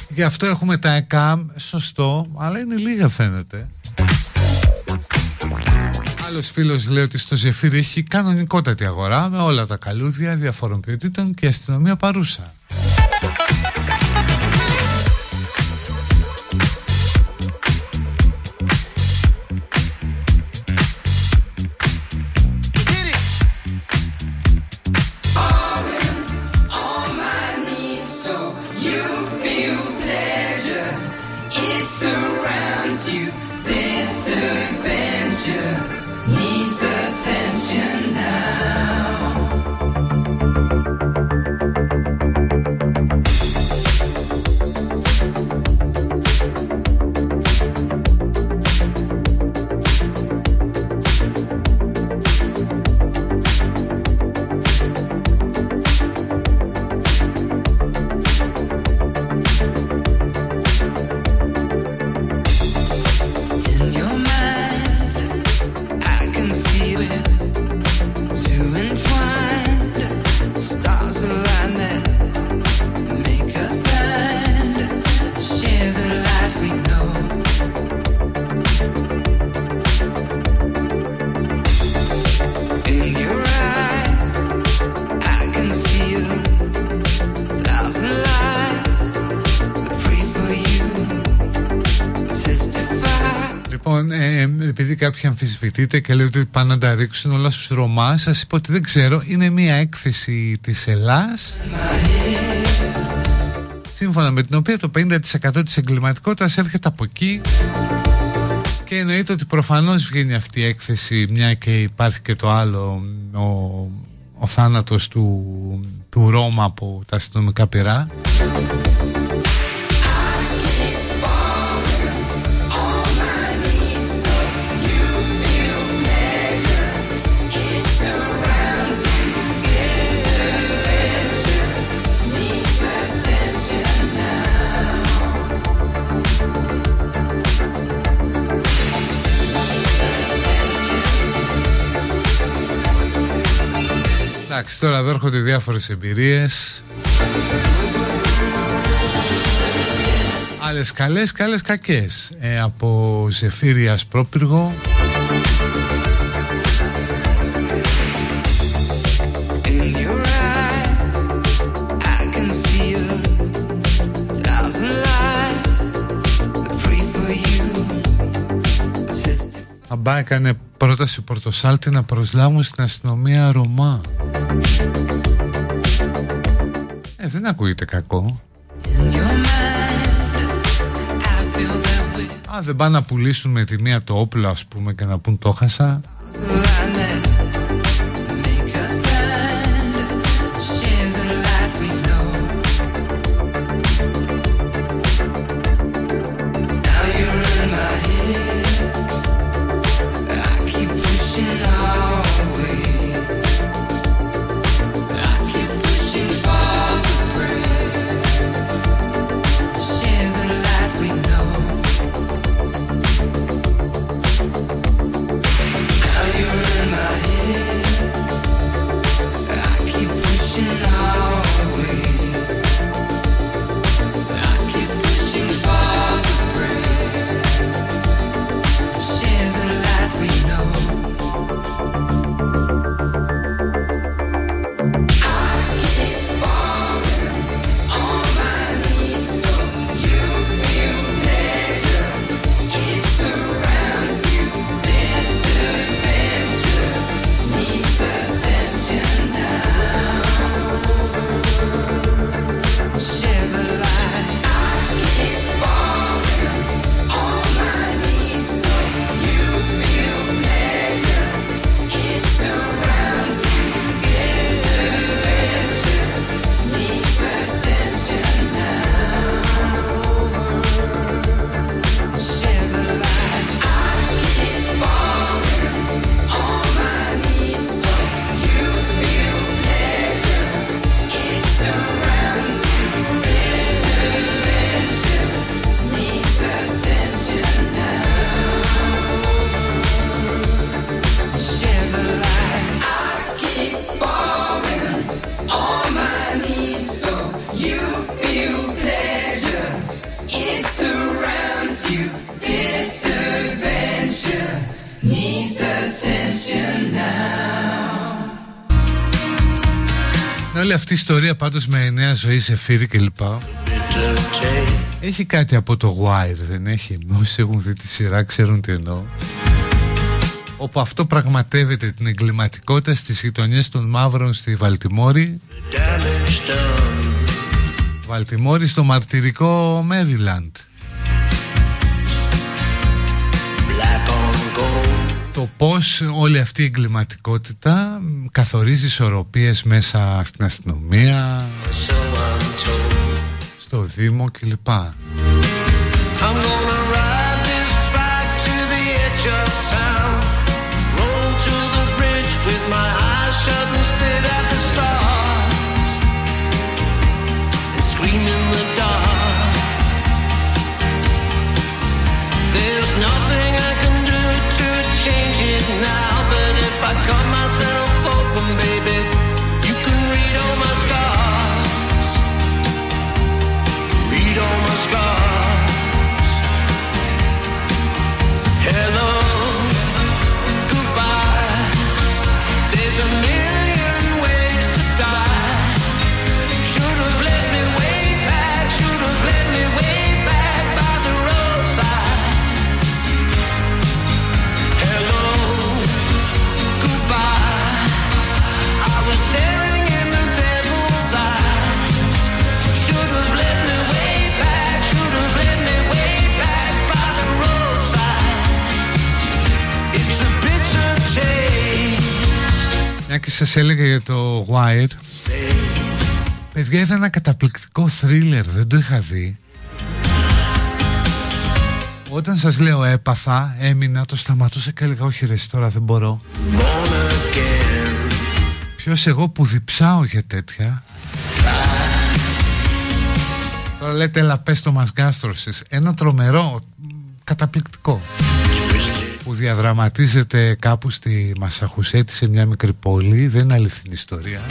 Speaker 1: Γι' αυτό έχουμε τα ΕΚΑΜ, σωστό, αλλά είναι λίγα φαίνεται. Άλλος φίλος λέει ότι στο Ζεφύρι έχει κανονικότατη αγορά με όλα τα καλούδια διαφόρων ποιοτήτων και αστυνομία παρούσα. Κάποιοι αμφισβητείτε και λέει ότι πάνε να τα ρίξουν όλα στους Ρωμά. Σας είπα ότι δεν ξέρω είναι μια έκθεση της Ελλάς σύμφωνα με την οποία το 50% της εγκληματικότητας έρχεται από εκεί. Και εννοείται ότι προφανώς βγαίνει αυτή η έκθεση μια και υπάρχει και το άλλο ο, ο θάνατος του, του Ρώμα από τα αστυνομικά πυρά τώρα εδώ έρχονται διάφορες εμπειρίες. Άλλες καλές και άλλες κακές. Ε, Από Ζεφύρι Ασπρόπυργο. Αμπά έκανε πρόταση Πορτοσάλτη να προσλάβουν στην αστυνομία Ρωμά. Ε, δεν ακούγεται κακό. Α, δεν πάνε να πουλήσουν με τη μία το όπλο ας πούμε και να πούν το χάσα. Όλη αυτή η ιστορία πάντως με νέα ζωή σε φύρι κλπ. Έχει κάτι από το Wire δεν έχει; Όσοι έχουν δει τη σειρά ξέρουν τι εννοώ. Όπου αυτό πραγματεύεται την εγκληματικότητα στις γειτονιές των μαύρων στη Βαλτιμόρη. Βαλτιμόρη στο μαρτυρικό Μέριλαντ το πώς όλη αυτή η εγκληματικότητα καθορίζει ισορροπίες μέσα στην αστυνομία στο Δήμο κλπ. Μια και σας έλεγα για το Wire. Παιδιά ήταν ένα καταπληκτικό θρίλερ Δεν το είχα δει. Όταν σας λέω έπαθα Έμεινα το σταματούσα και έλεγα Όχι ρε τώρα δεν μπορώ Ποιος εγώ που διψάω για τέτοια. Τώρα λέτε έλα πες το μας γκάστρωσες Ένα τρομερό Καταπληκτικό που διαδραματίζεται κάπου στη Μασαχουσέτη σε μια μικρή πόλη δεν είναι αληθινή ιστορία.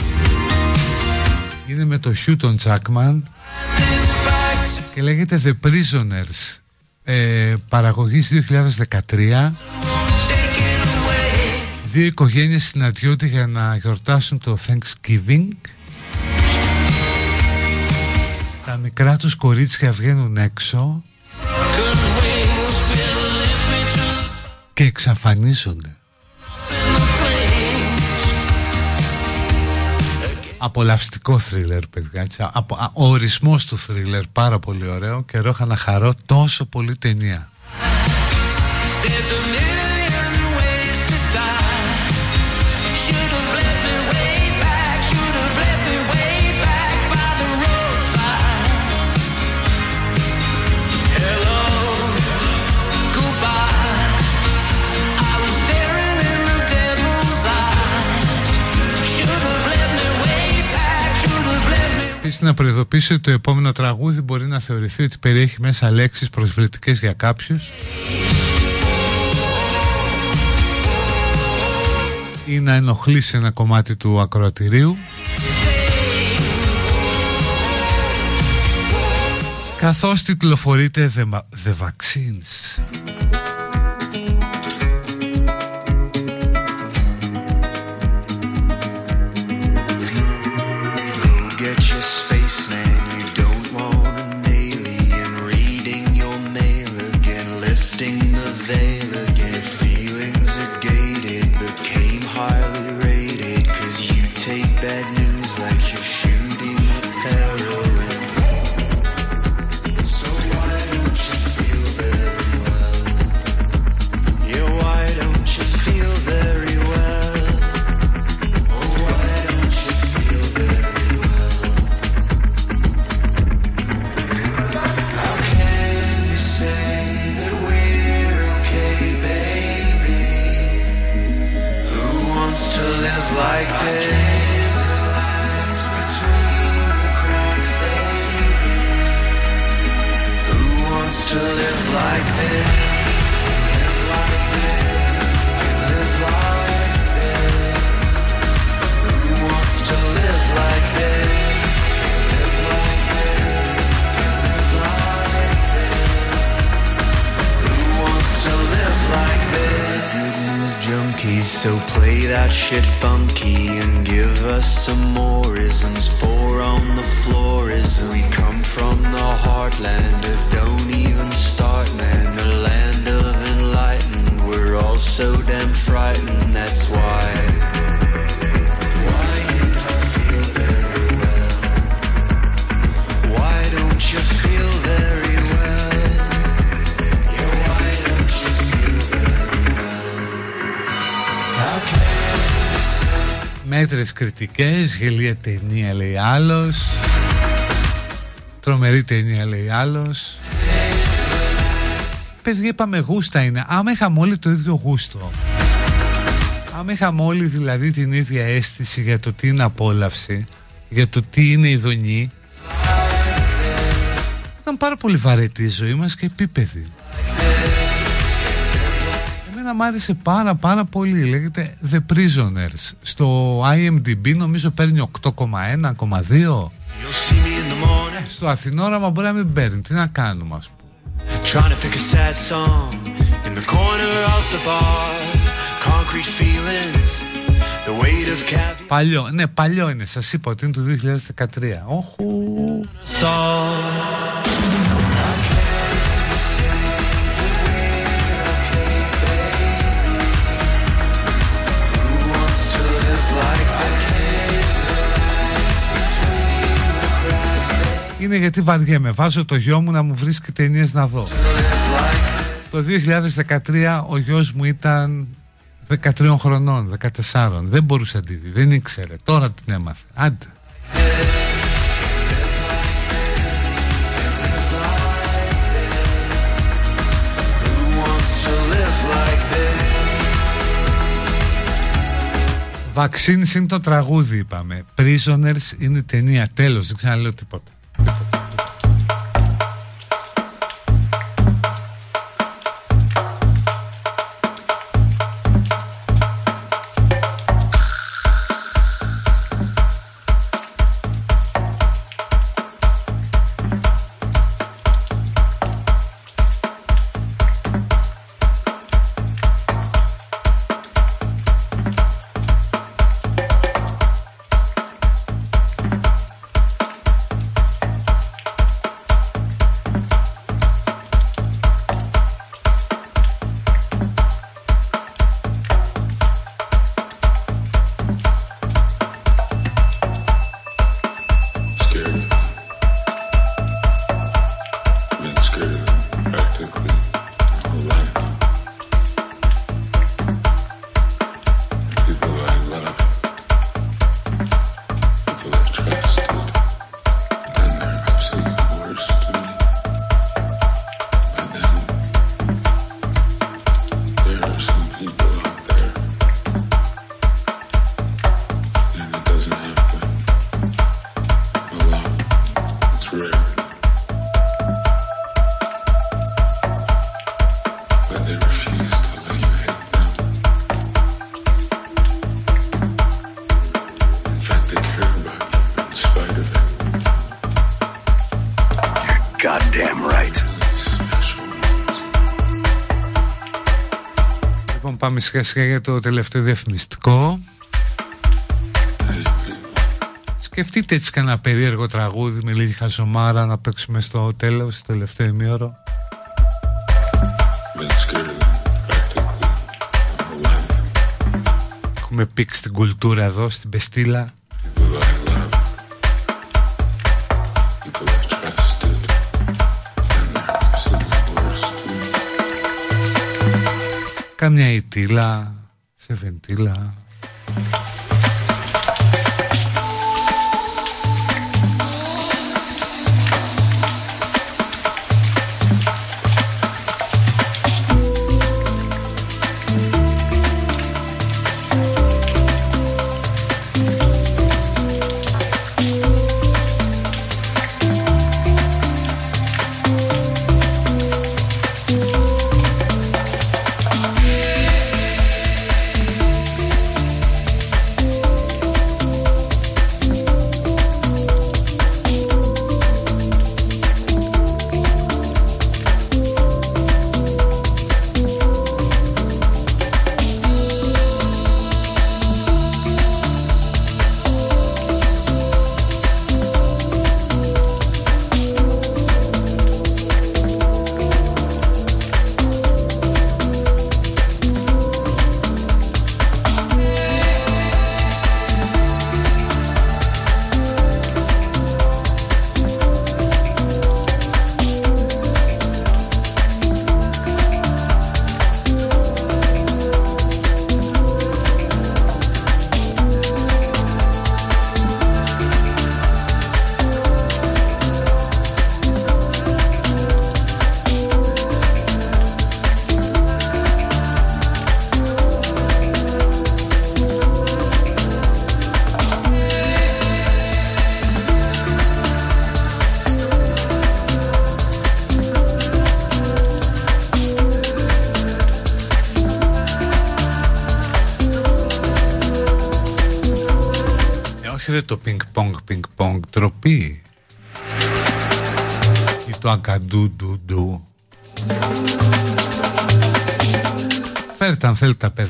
Speaker 1: Είναι με το Χιούτον Τζάκμαν και λέγεται The Prisoners ε, παραγωγής 2013 δύο οικογένειες συναντιούνται για να γιορτάσουν το Thanksgiving. Τα μικρά τους κορίτσια βγαίνουν έξω και εξαφανίζονται. Απολαυστικό θρίλερ παιδιά Ο ορισμός του θρίλερ πάρα πολύ ωραίο. Και είχα να χαρώ τόσο πολύ ταινία Επίσης να προειδοποιήσω ότι το επόμενο τραγούδι μπορεί να θεωρηθεί ότι περιέχει μέσα λέξεις προσβλητικές για κάποιους ή να ενοχλήσει ένα κομμάτι του ακροατηρίου καθώς τιτλοφορείται The, The Vaccines.
Speaker 3: Shit funky and give us some more reasons. Four on the floor is we come from the heartland
Speaker 1: Μέτρες κριτικές, γελία ταινία λέει άλλος. Τρομερή ταινία λέει άλλος. Παιδιά είπαμε γούστα είναι. Άμα είχαμε όλοι το ίδιο γούστο. Άμα είχαμε όλοι δηλαδή την ίδια αίσθηση για το τι είναι απόλαυση Για το τι είναι ειδονή Ήταν πάρα πολύ βαρετή η ζωή μας και επίπεδη Εμένα μου άρεσε πάρα πάρα πολύ. Λέγεται The Prisoners. Στο IMDb νομίζω παίρνει 8,1,2 Στο Αθηνόραμα μπορεί να μην παίρνει. Τι να κάνουμε ας πούμε.
Speaker 3: Trying to pick a sad song in the corner of the bar. Concrete feelings, the weight of caviar.
Speaker 1: Παλιό, ναι παλιό είναι, σας είπα ότι είναι του 2013 Όχου Είναι γιατί βαριέμαι. Βάζω το γιο μου να μου βρίσκει ταινίες να δω. Το 2013 ο γιος μου ήταν 13 χρονών, 14 Δεν μπορούσε να τη δει, δεν ήξερε. Τώρα την έμαθε, άντε. Vaccines είναι το τραγούδι είπαμε. Prisoners είναι η ταινία. Τέλος. Δεν ξαναλέω τίποτα Thank you. Πάμε σιγά σιγά για το τελευταίο διαφημιστικό. Σκεφτείτε έτσι κανένα περίεργο τραγούδι με λίγη χαζομάρα να παίξουμε στο τέλος, στο τελευταίο ημίωρο. Έχουμε πήξει την κουλτούρα εδώ στην Πεστήλα Κάμια ητήλα, σε βεντήλα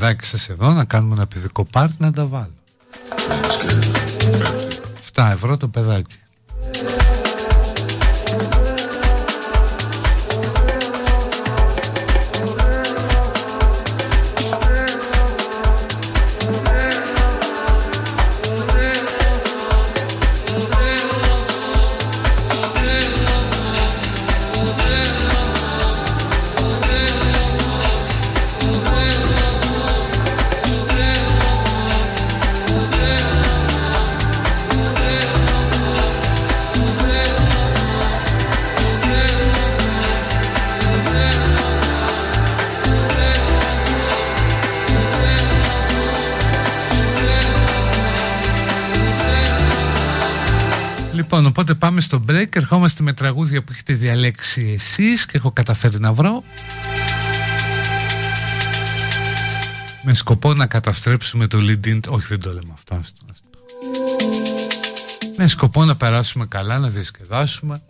Speaker 1: αν θέλετε τα παιδάκια σας εδώ να κάνουμε ένα παιδικό πάρτι να τα βάλω. 7 ευρώ το παιδάκι οπότε πάμε στο break. Ερχόμαστε με τραγούδια που έχετε διαλέξει εσείς και έχω καταφέρει να βρω. Με σκοπό να καταστρέψουμε το LinkedIn. Όχι, δεν το λέμε αυτό. Με σκοπό να περάσουμε καλά, να διασκεδάσουμε.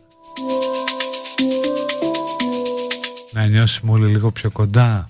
Speaker 1: Να νιώσουμε όλοι λίγο πιο κοντά.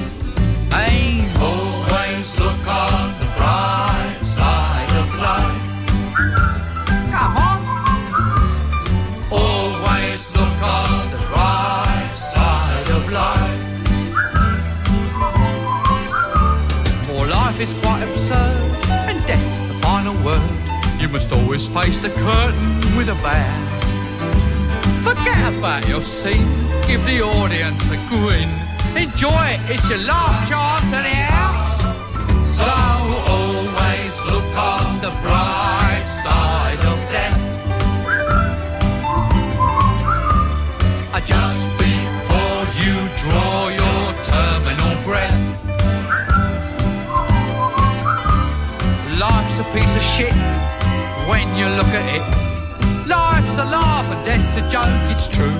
Speaker 6: Must always face the curtain with a bow. Forget about your scene, give the audience a grin. Enjoy it, it's your last chance anyhow. So always look on the bright joke, it's true.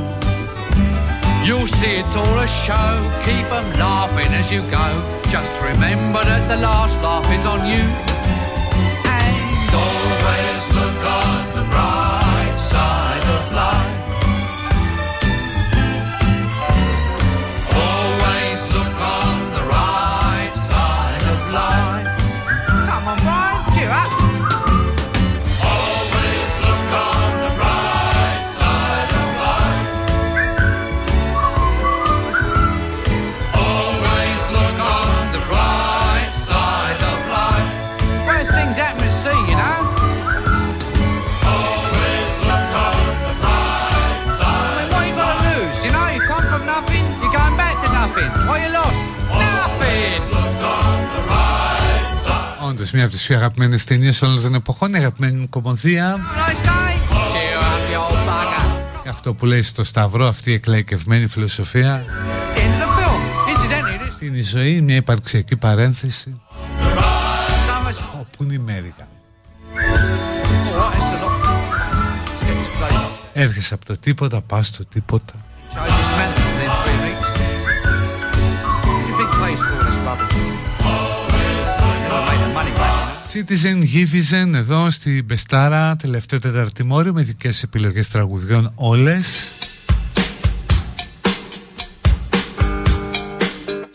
Speaker 6: You'll see it's all a show, keep 'em laughing as you go. Just remember that the last laugh is on you. And always look side.
Speaker 1: Όντω, μία από τις πιο αγαπημένες ταινίες όλων των εποχών, η αγαπημένη μου κομμωδία.
Speaker 6: What I say? Cheer up, you old bugger.
Speaker 1: Αυτό που λέει στο Σταυρό, αυτή η εκλαϊκευμένη φιλοσοφία.
Speaker 6: End of the film. Incidentally, this
Speaker 1: Είναι η ζωή, μια υπαρξιακή παρένθεση.
Speaker 6: so much.
Speaker 1: Ω, πού είναι η Μέρικα.
Speaker 6: All right, it's a lot. Let's get this place up.
Speaker 1: Έρχεσαι από το τίποτα, πας στο τίποτα. Citizen Givizen εδώ στην Πεστάρα τελευταίο τεταρτημόριο με δικές επιλογές τραγουδιών όλες.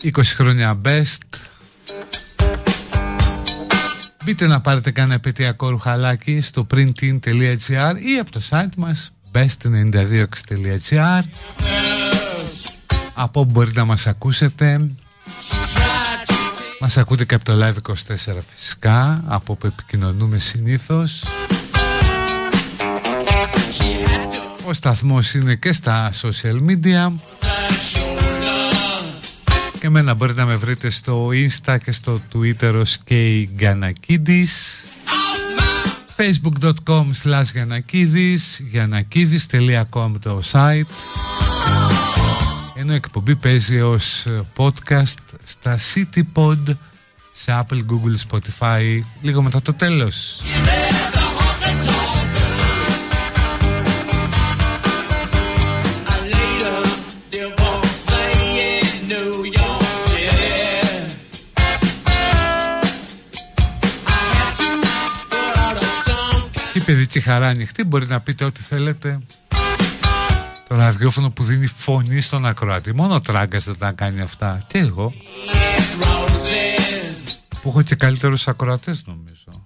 Speaker 1: 20 χρόνια best. Μπείτε να πάρετε κανένα επαιτειακό ρουχαλάκι στο printin.gr ή από το site μας best92x.gr Από όπου μπορείτε να μας ακούσετε Μας ακούτε και από το Live 24 φυσικά Από όπου επικοινωνούμε συνήθως. Ο σταθμός είναι και στα social media. Και εμένα μπορείτε να με βρείτε στο Insta και στο Twitter ως και Γκανακίδης facebook.com slash Γιανακίδης γιανακίδης.com το site ενώ η εκπομπή παίζει ως podcast στα CityPod σε Apple, Google, Spotify λίγο μετά το τέλος. Παιδική χαρά ανοιχτή μπορεί να πείτε ό,τι θέλετε το ραδιόφωνο που δίνει φωνή στον ακροατή. Μόνο ο Τράγκας δεν τα κάνει αυτά. Και εγώ. Που έχω και καλύτερους ακροατές νομίζω.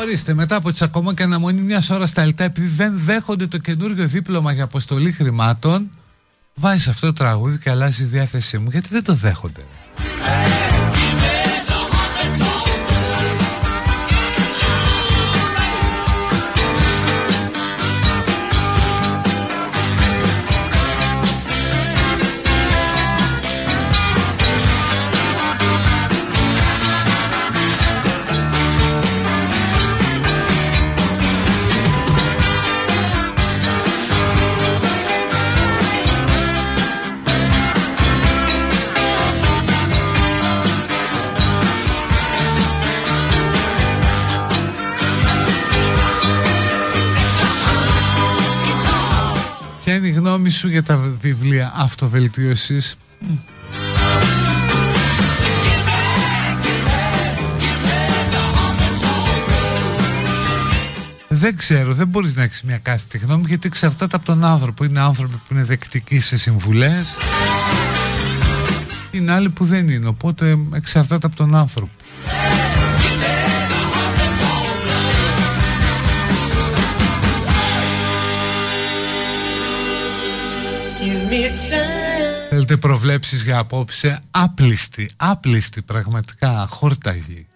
Speaker 1: Ορίστε, μετά από τις ακόμα και αναμονή μια ώρα στα λιτά, επειδή δεν δέχονται το καινούργιο δίπλωμα για αποστολή χρημάτων, βάζει αυτό το τραγούδι και αλλάζει η διάθεσή μου γιατί δεν το δέχονται. γνώμη σου για τα βιβλία αυτοβελτίωσης. Δεν ξέρω, δεν μπορείς να έχεις μια κάθετη γνώμη γιατί εξαρτάται από τον άνθρωπο. Είναι άνθρωποι που είναι δεκτικοί σε συμβουλές. Είναι άλλοι που δεν είναι, οπότε εξαρτάται από τον άνθρωπο Θέλετε προβλέψεις για απόψε άπλιστη, άπλιστη πραγματικά, χόρταγη.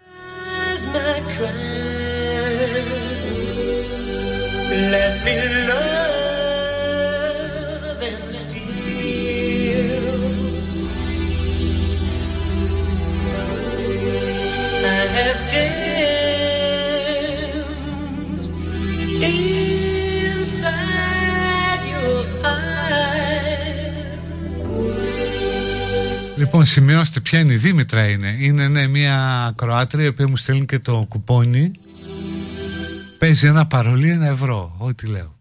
Speaker 1: Let me love and steal. I have danced Λοιπόν, σημειώστε ποια είναι η Δήμητρα είναι. Είναι ναι, μια Κροάτρια η οποία μου στέλνει και το κουπόνι. Παίζει ένα παρολί ένα ευρώ. Ό,τι λέω.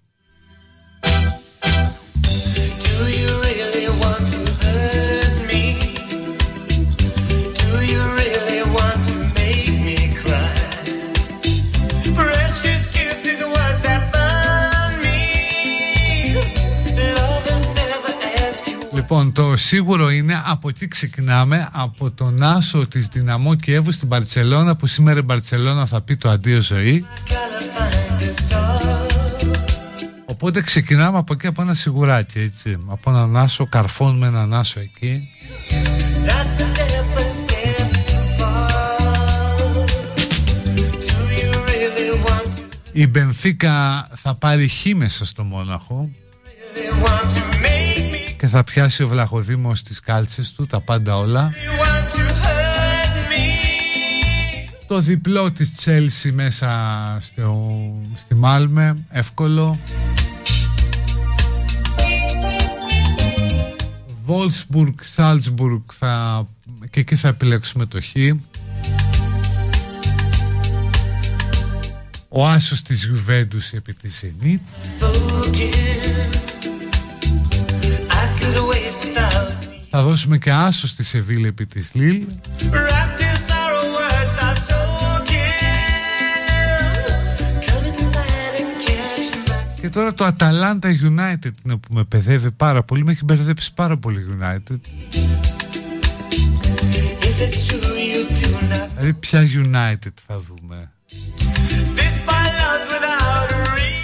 Speaker 1: Λοιπόν, το σίγουρο είναι από εκεί ξεκινάμε από τον άσο της Δυναμό Κιέβου στην Μπαρτσελώνα που σήμερα η Μπαρτσελώνα θα πει το αντίο ζωή. Οπότε ξεκινάμε από εκεί από ένα σιγουράκι έτσι. Από έναν άσο, καρφώνουμε έναν άσο εκεί. Η Μπενφίκα θα πάρει χ μέσα στο Μόναχο και θα πιάσει ο Βλαχοδήμος τις κάλτσες του, τα πάντα όλα. Το διπλό της Τσέλσι μέσα στο, στη Μάλμε, εύκολο. Βόλσμπουργκ, Σάλτσμπουργκ θα, και εκεί θα επιλέξουμε το Χ. Ο άσος της Γιουβέντους επί της Ενίτ.
Speaker 7: Θα δώσουμε και άσο στη Σεβίλη επί της Λίλ. Και τώρα το Atalanta United είναι που με παιδεύει πάρα πολύ Με έχει μπερδέψει πάρα πολύ United. Δηλαδή ποια United θα δούμε.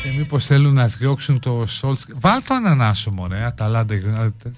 Speaker 7: Και μήπως θέλουν να διώξουν το Σόλτς Βάλ το ανανάσω μωρέ Atalanta United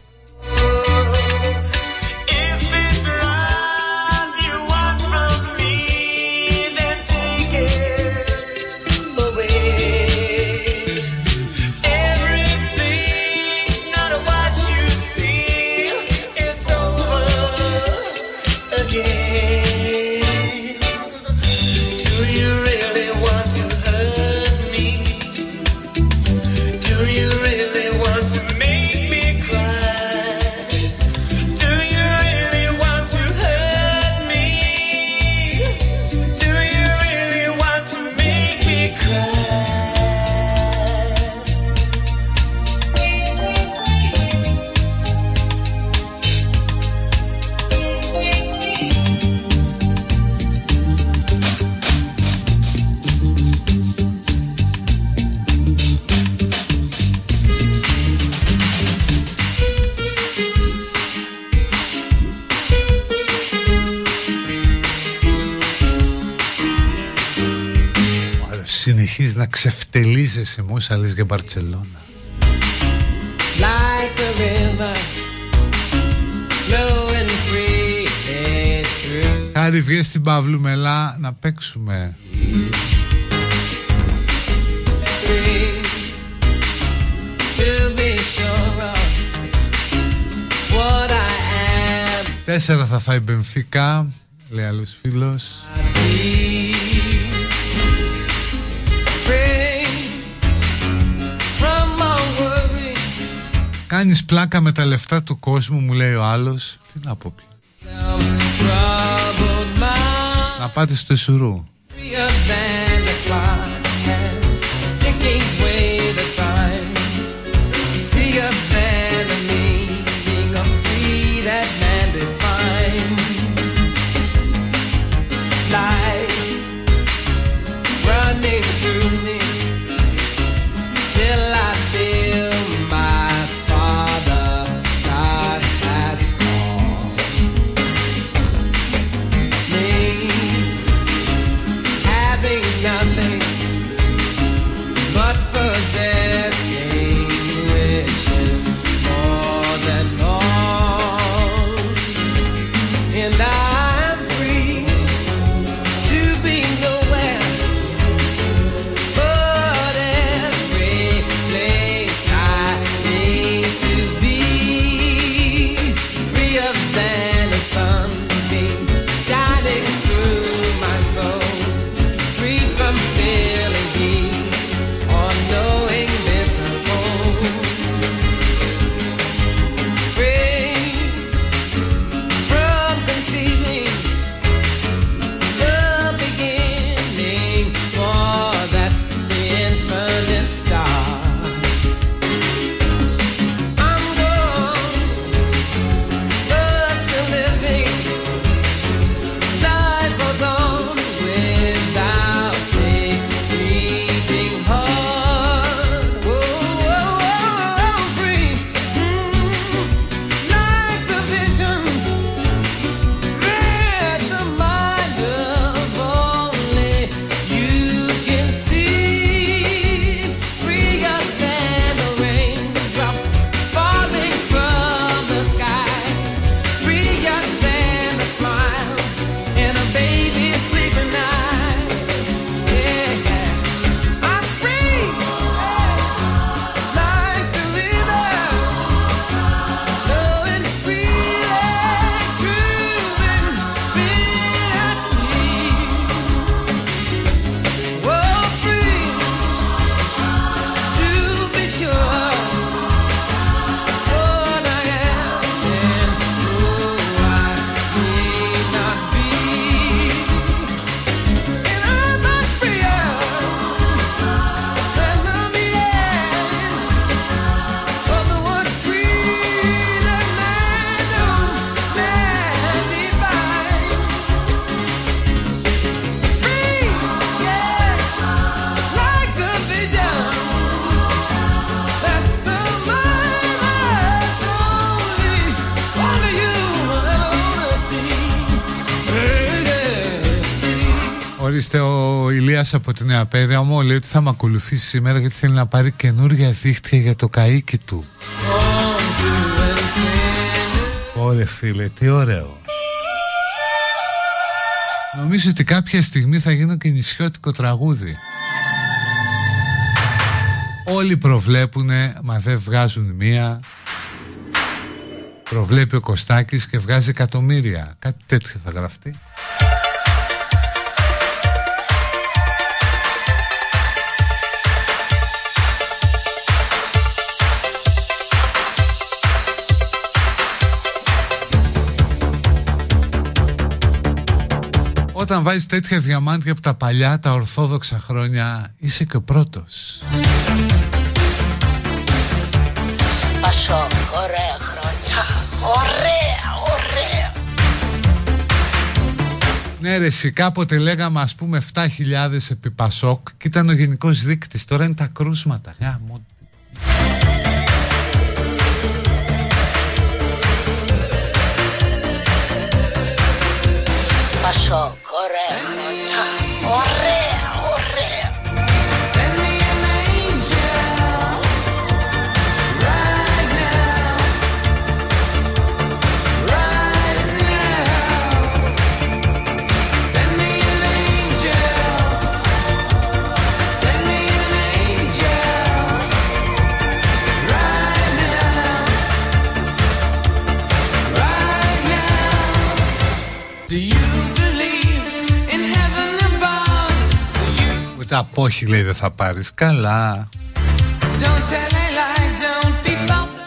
Speaker 7: να ξεφτελίζεσαι μόσα λες για Μπαρτσελώνα. Χάρη βγες στην Παύλου Μελά να παίξουμε. Τέσσερα θα φάει Μπενφίκα Λέει άλλος φίλος Κάνεις πλάκα με τα λεφτά του κόσμου μου λέει ο άλλος. Τι να πω πια Να πάτε στο Εσουρού
Speaker 1: Νέα Πέρα μου λέει ότι θα με ακολουθήσει σήμερα γιατί θέλει να πάρει καινούργια δίχτυα για το καΐκι του. Ωρε φίλε, τι ωραίο. Νομίζω ότι κάποια στιγμή θα γίνω και νησιώτικο τραγούδι. Όλοι προβλέπουνε, μα δεν βγάζουν μία. Προβλέπει ο Κωστάκης και βγάζει εκατομμύρια. Κάτι τέτοιο θα γραφτεί. Όταν βάζεις τέτοια διαμάντια από τα παλιά, τα ορθόδοξα χρόνια, είσαι και ο πρώτος.
Speaker 7: Πασόκ, ωραία χρόνια. Ωραία, ωραία.
Speaker 1: Ναι ρε εσύ, κάποτε λέγαμε ας πούμε 7.000 επί Πασόκ και ήταν ο γενικός δείκτης. Τώρα είναι τα κρούσματα. Γάμο,
Speaker 7: Πασόκ, ωραία
Speaker 1: Ούτε απόχη λέει δεν θα πάρεις. Καλά.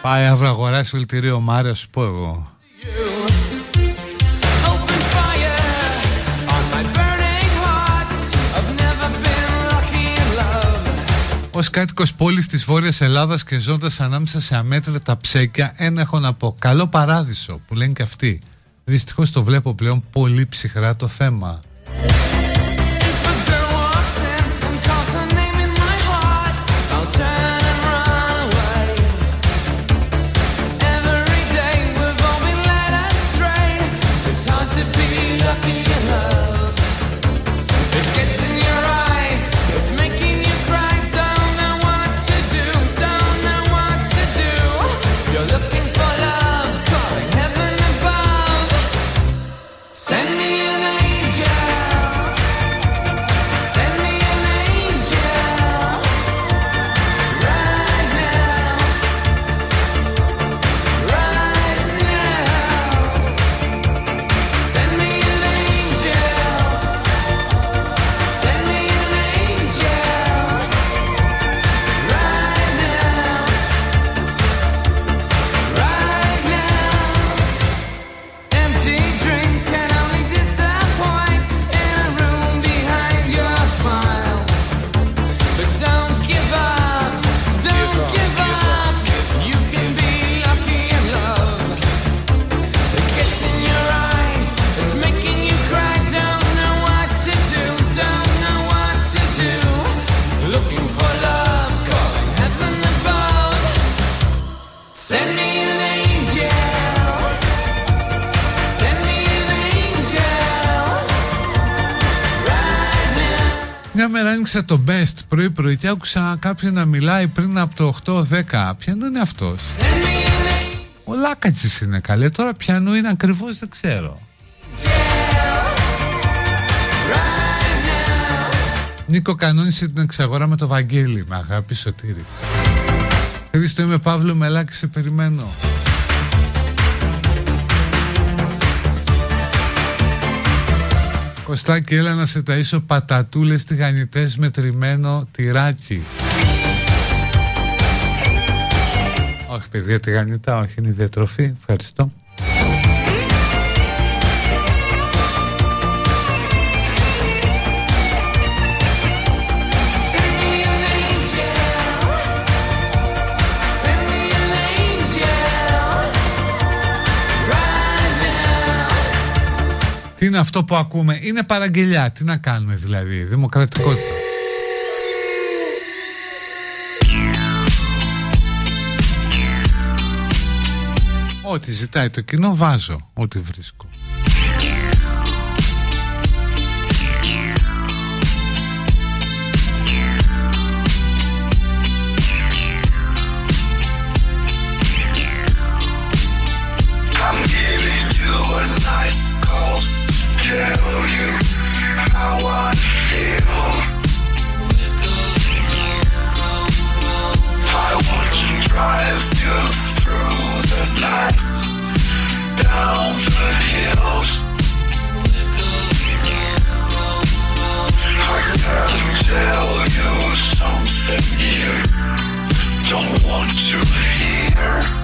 Speaker 1: Πάει αύριο αγοράσει ολτηρίο Μάρια σου πω εγώ. Ω κάτοικος πόλης της Βόρειας Ελλάδας και ζώντας ανάμεσα σε αμέτρητα ψέκια, ένα έχω να πω. Καλό παράδεισο που λένε και αυτοί. Δυστυχώς το βλέπω πλέον πολύ ψυχρά το θέμα. Άνοιξα το best πρωί πρωί και άκουσα κάποιον να μιλάει πριν από το 8-10. Ποιανού είναι αυτός. Ο Λάκατσης είναι καλέ. Τώρα ποιανού είναι ακριβώς δεν ξέρω. Νίκο κανόνισε την εξαγορά με το Βαγγέλη με αγάπη Σωτήρης. Χρήστο είμαι Παύλο Μελάκη σε περιμένω. Κωστάκι έλα να σε ταΐσω πατατούλες τηγανιτές με τριμμένο τυράκι. Όχι παιδιά τηγανιτά, όχι είναι η διατροφή Ευχαριστώ είναι αυτό που ακούμε, είναι παραγγελιά. Τι να κάνουμε δηλαδή, δημοκρατικότητα. Ό,τι ζητάει το κοινό βάζω, ό,τι βρίσκω.
Speaker 8: tell you how I
Speaker 9: feel. I want to drive you through the night, down the hills. I gotta tell you something you don't want to hear.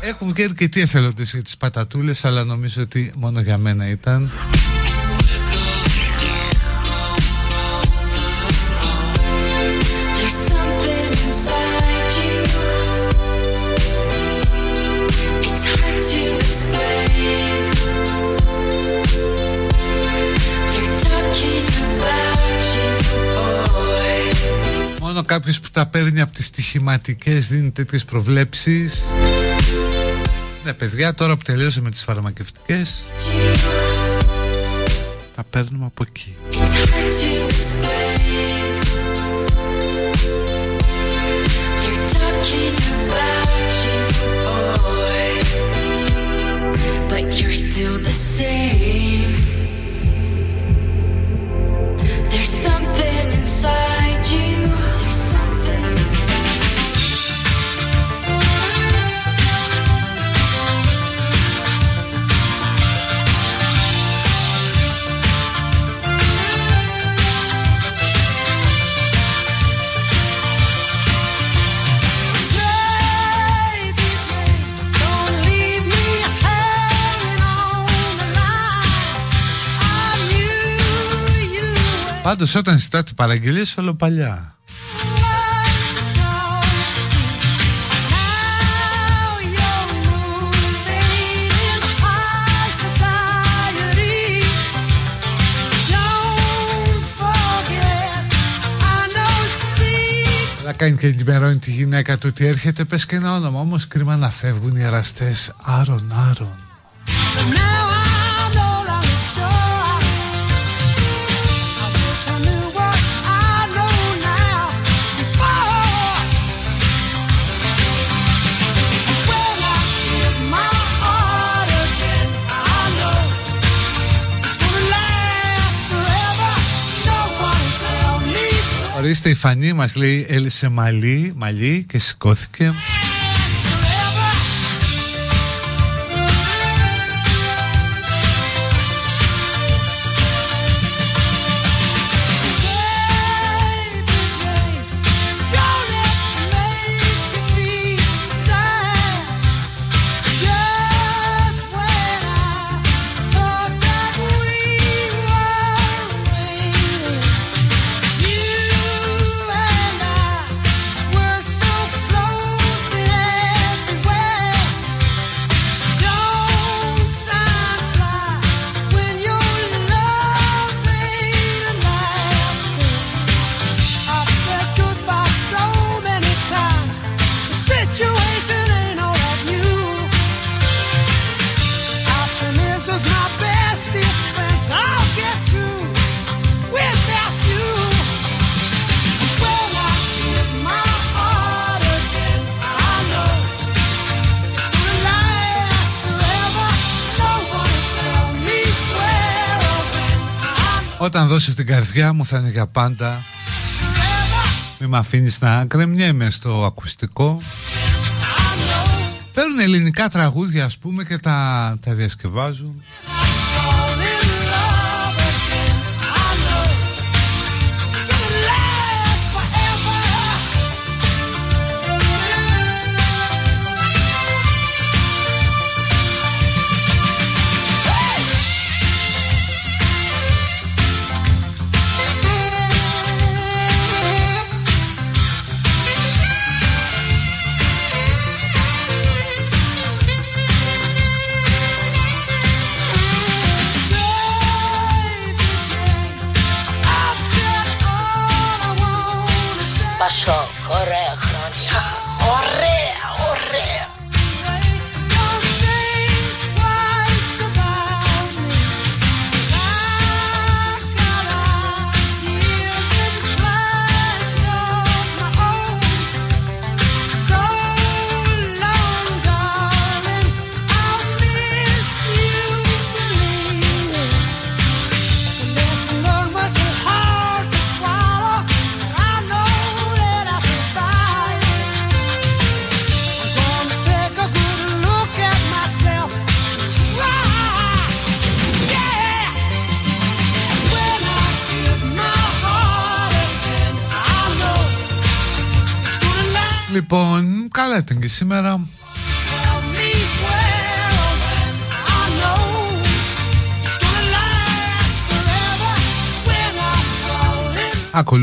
Speaker 8: Έχουν και αρκετοί εθελοντές για τις πατατούλες Αλλά νομίζω ότι μόνο για μένα ήταν κάποιος που τα παίρνει από τις στοιχηματικές δίνει τέτοιες προβλέψεις. Ναι παιδιά τώρα που τελείωσαμε τις φαρμακευτικές Τα παίρνουμε από εκεί. But you're still the same Πάντως όταν ζητάτε παραγγελίες όλο παλιά. Να κάνει και ενημερώνει τη γυναίκα του ότι έρχεται πες και ένα όνομα. Όμως κρίμα να φεύγουν οι εραστές. Άρον Άρον Ορίστε η Φανή μας λέει έλυσε μαλλί, μαλλί και σηκώθηκε Όταν δώσω την καρδιά μου θα είναι για πάντα. Μη με αφήνεις να κρεμνιέμαι στο ακουστικό. Παίρνουν ελληνικά τραγούδια ας πούμε και τα, τα διασκευάζουν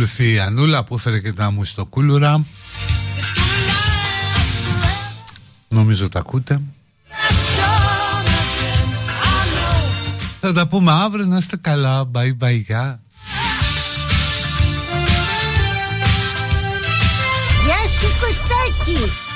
Speaker 1: Ακολουθεί η Ανούλα που έφερε και τα μου στο κούλουρα. Νομίζω τα ακούτε. Θα τα πούμε αύριο να είστε καλά. Bye bye. Γεια.
Speaker 7: Γεια σου Κωστάκη.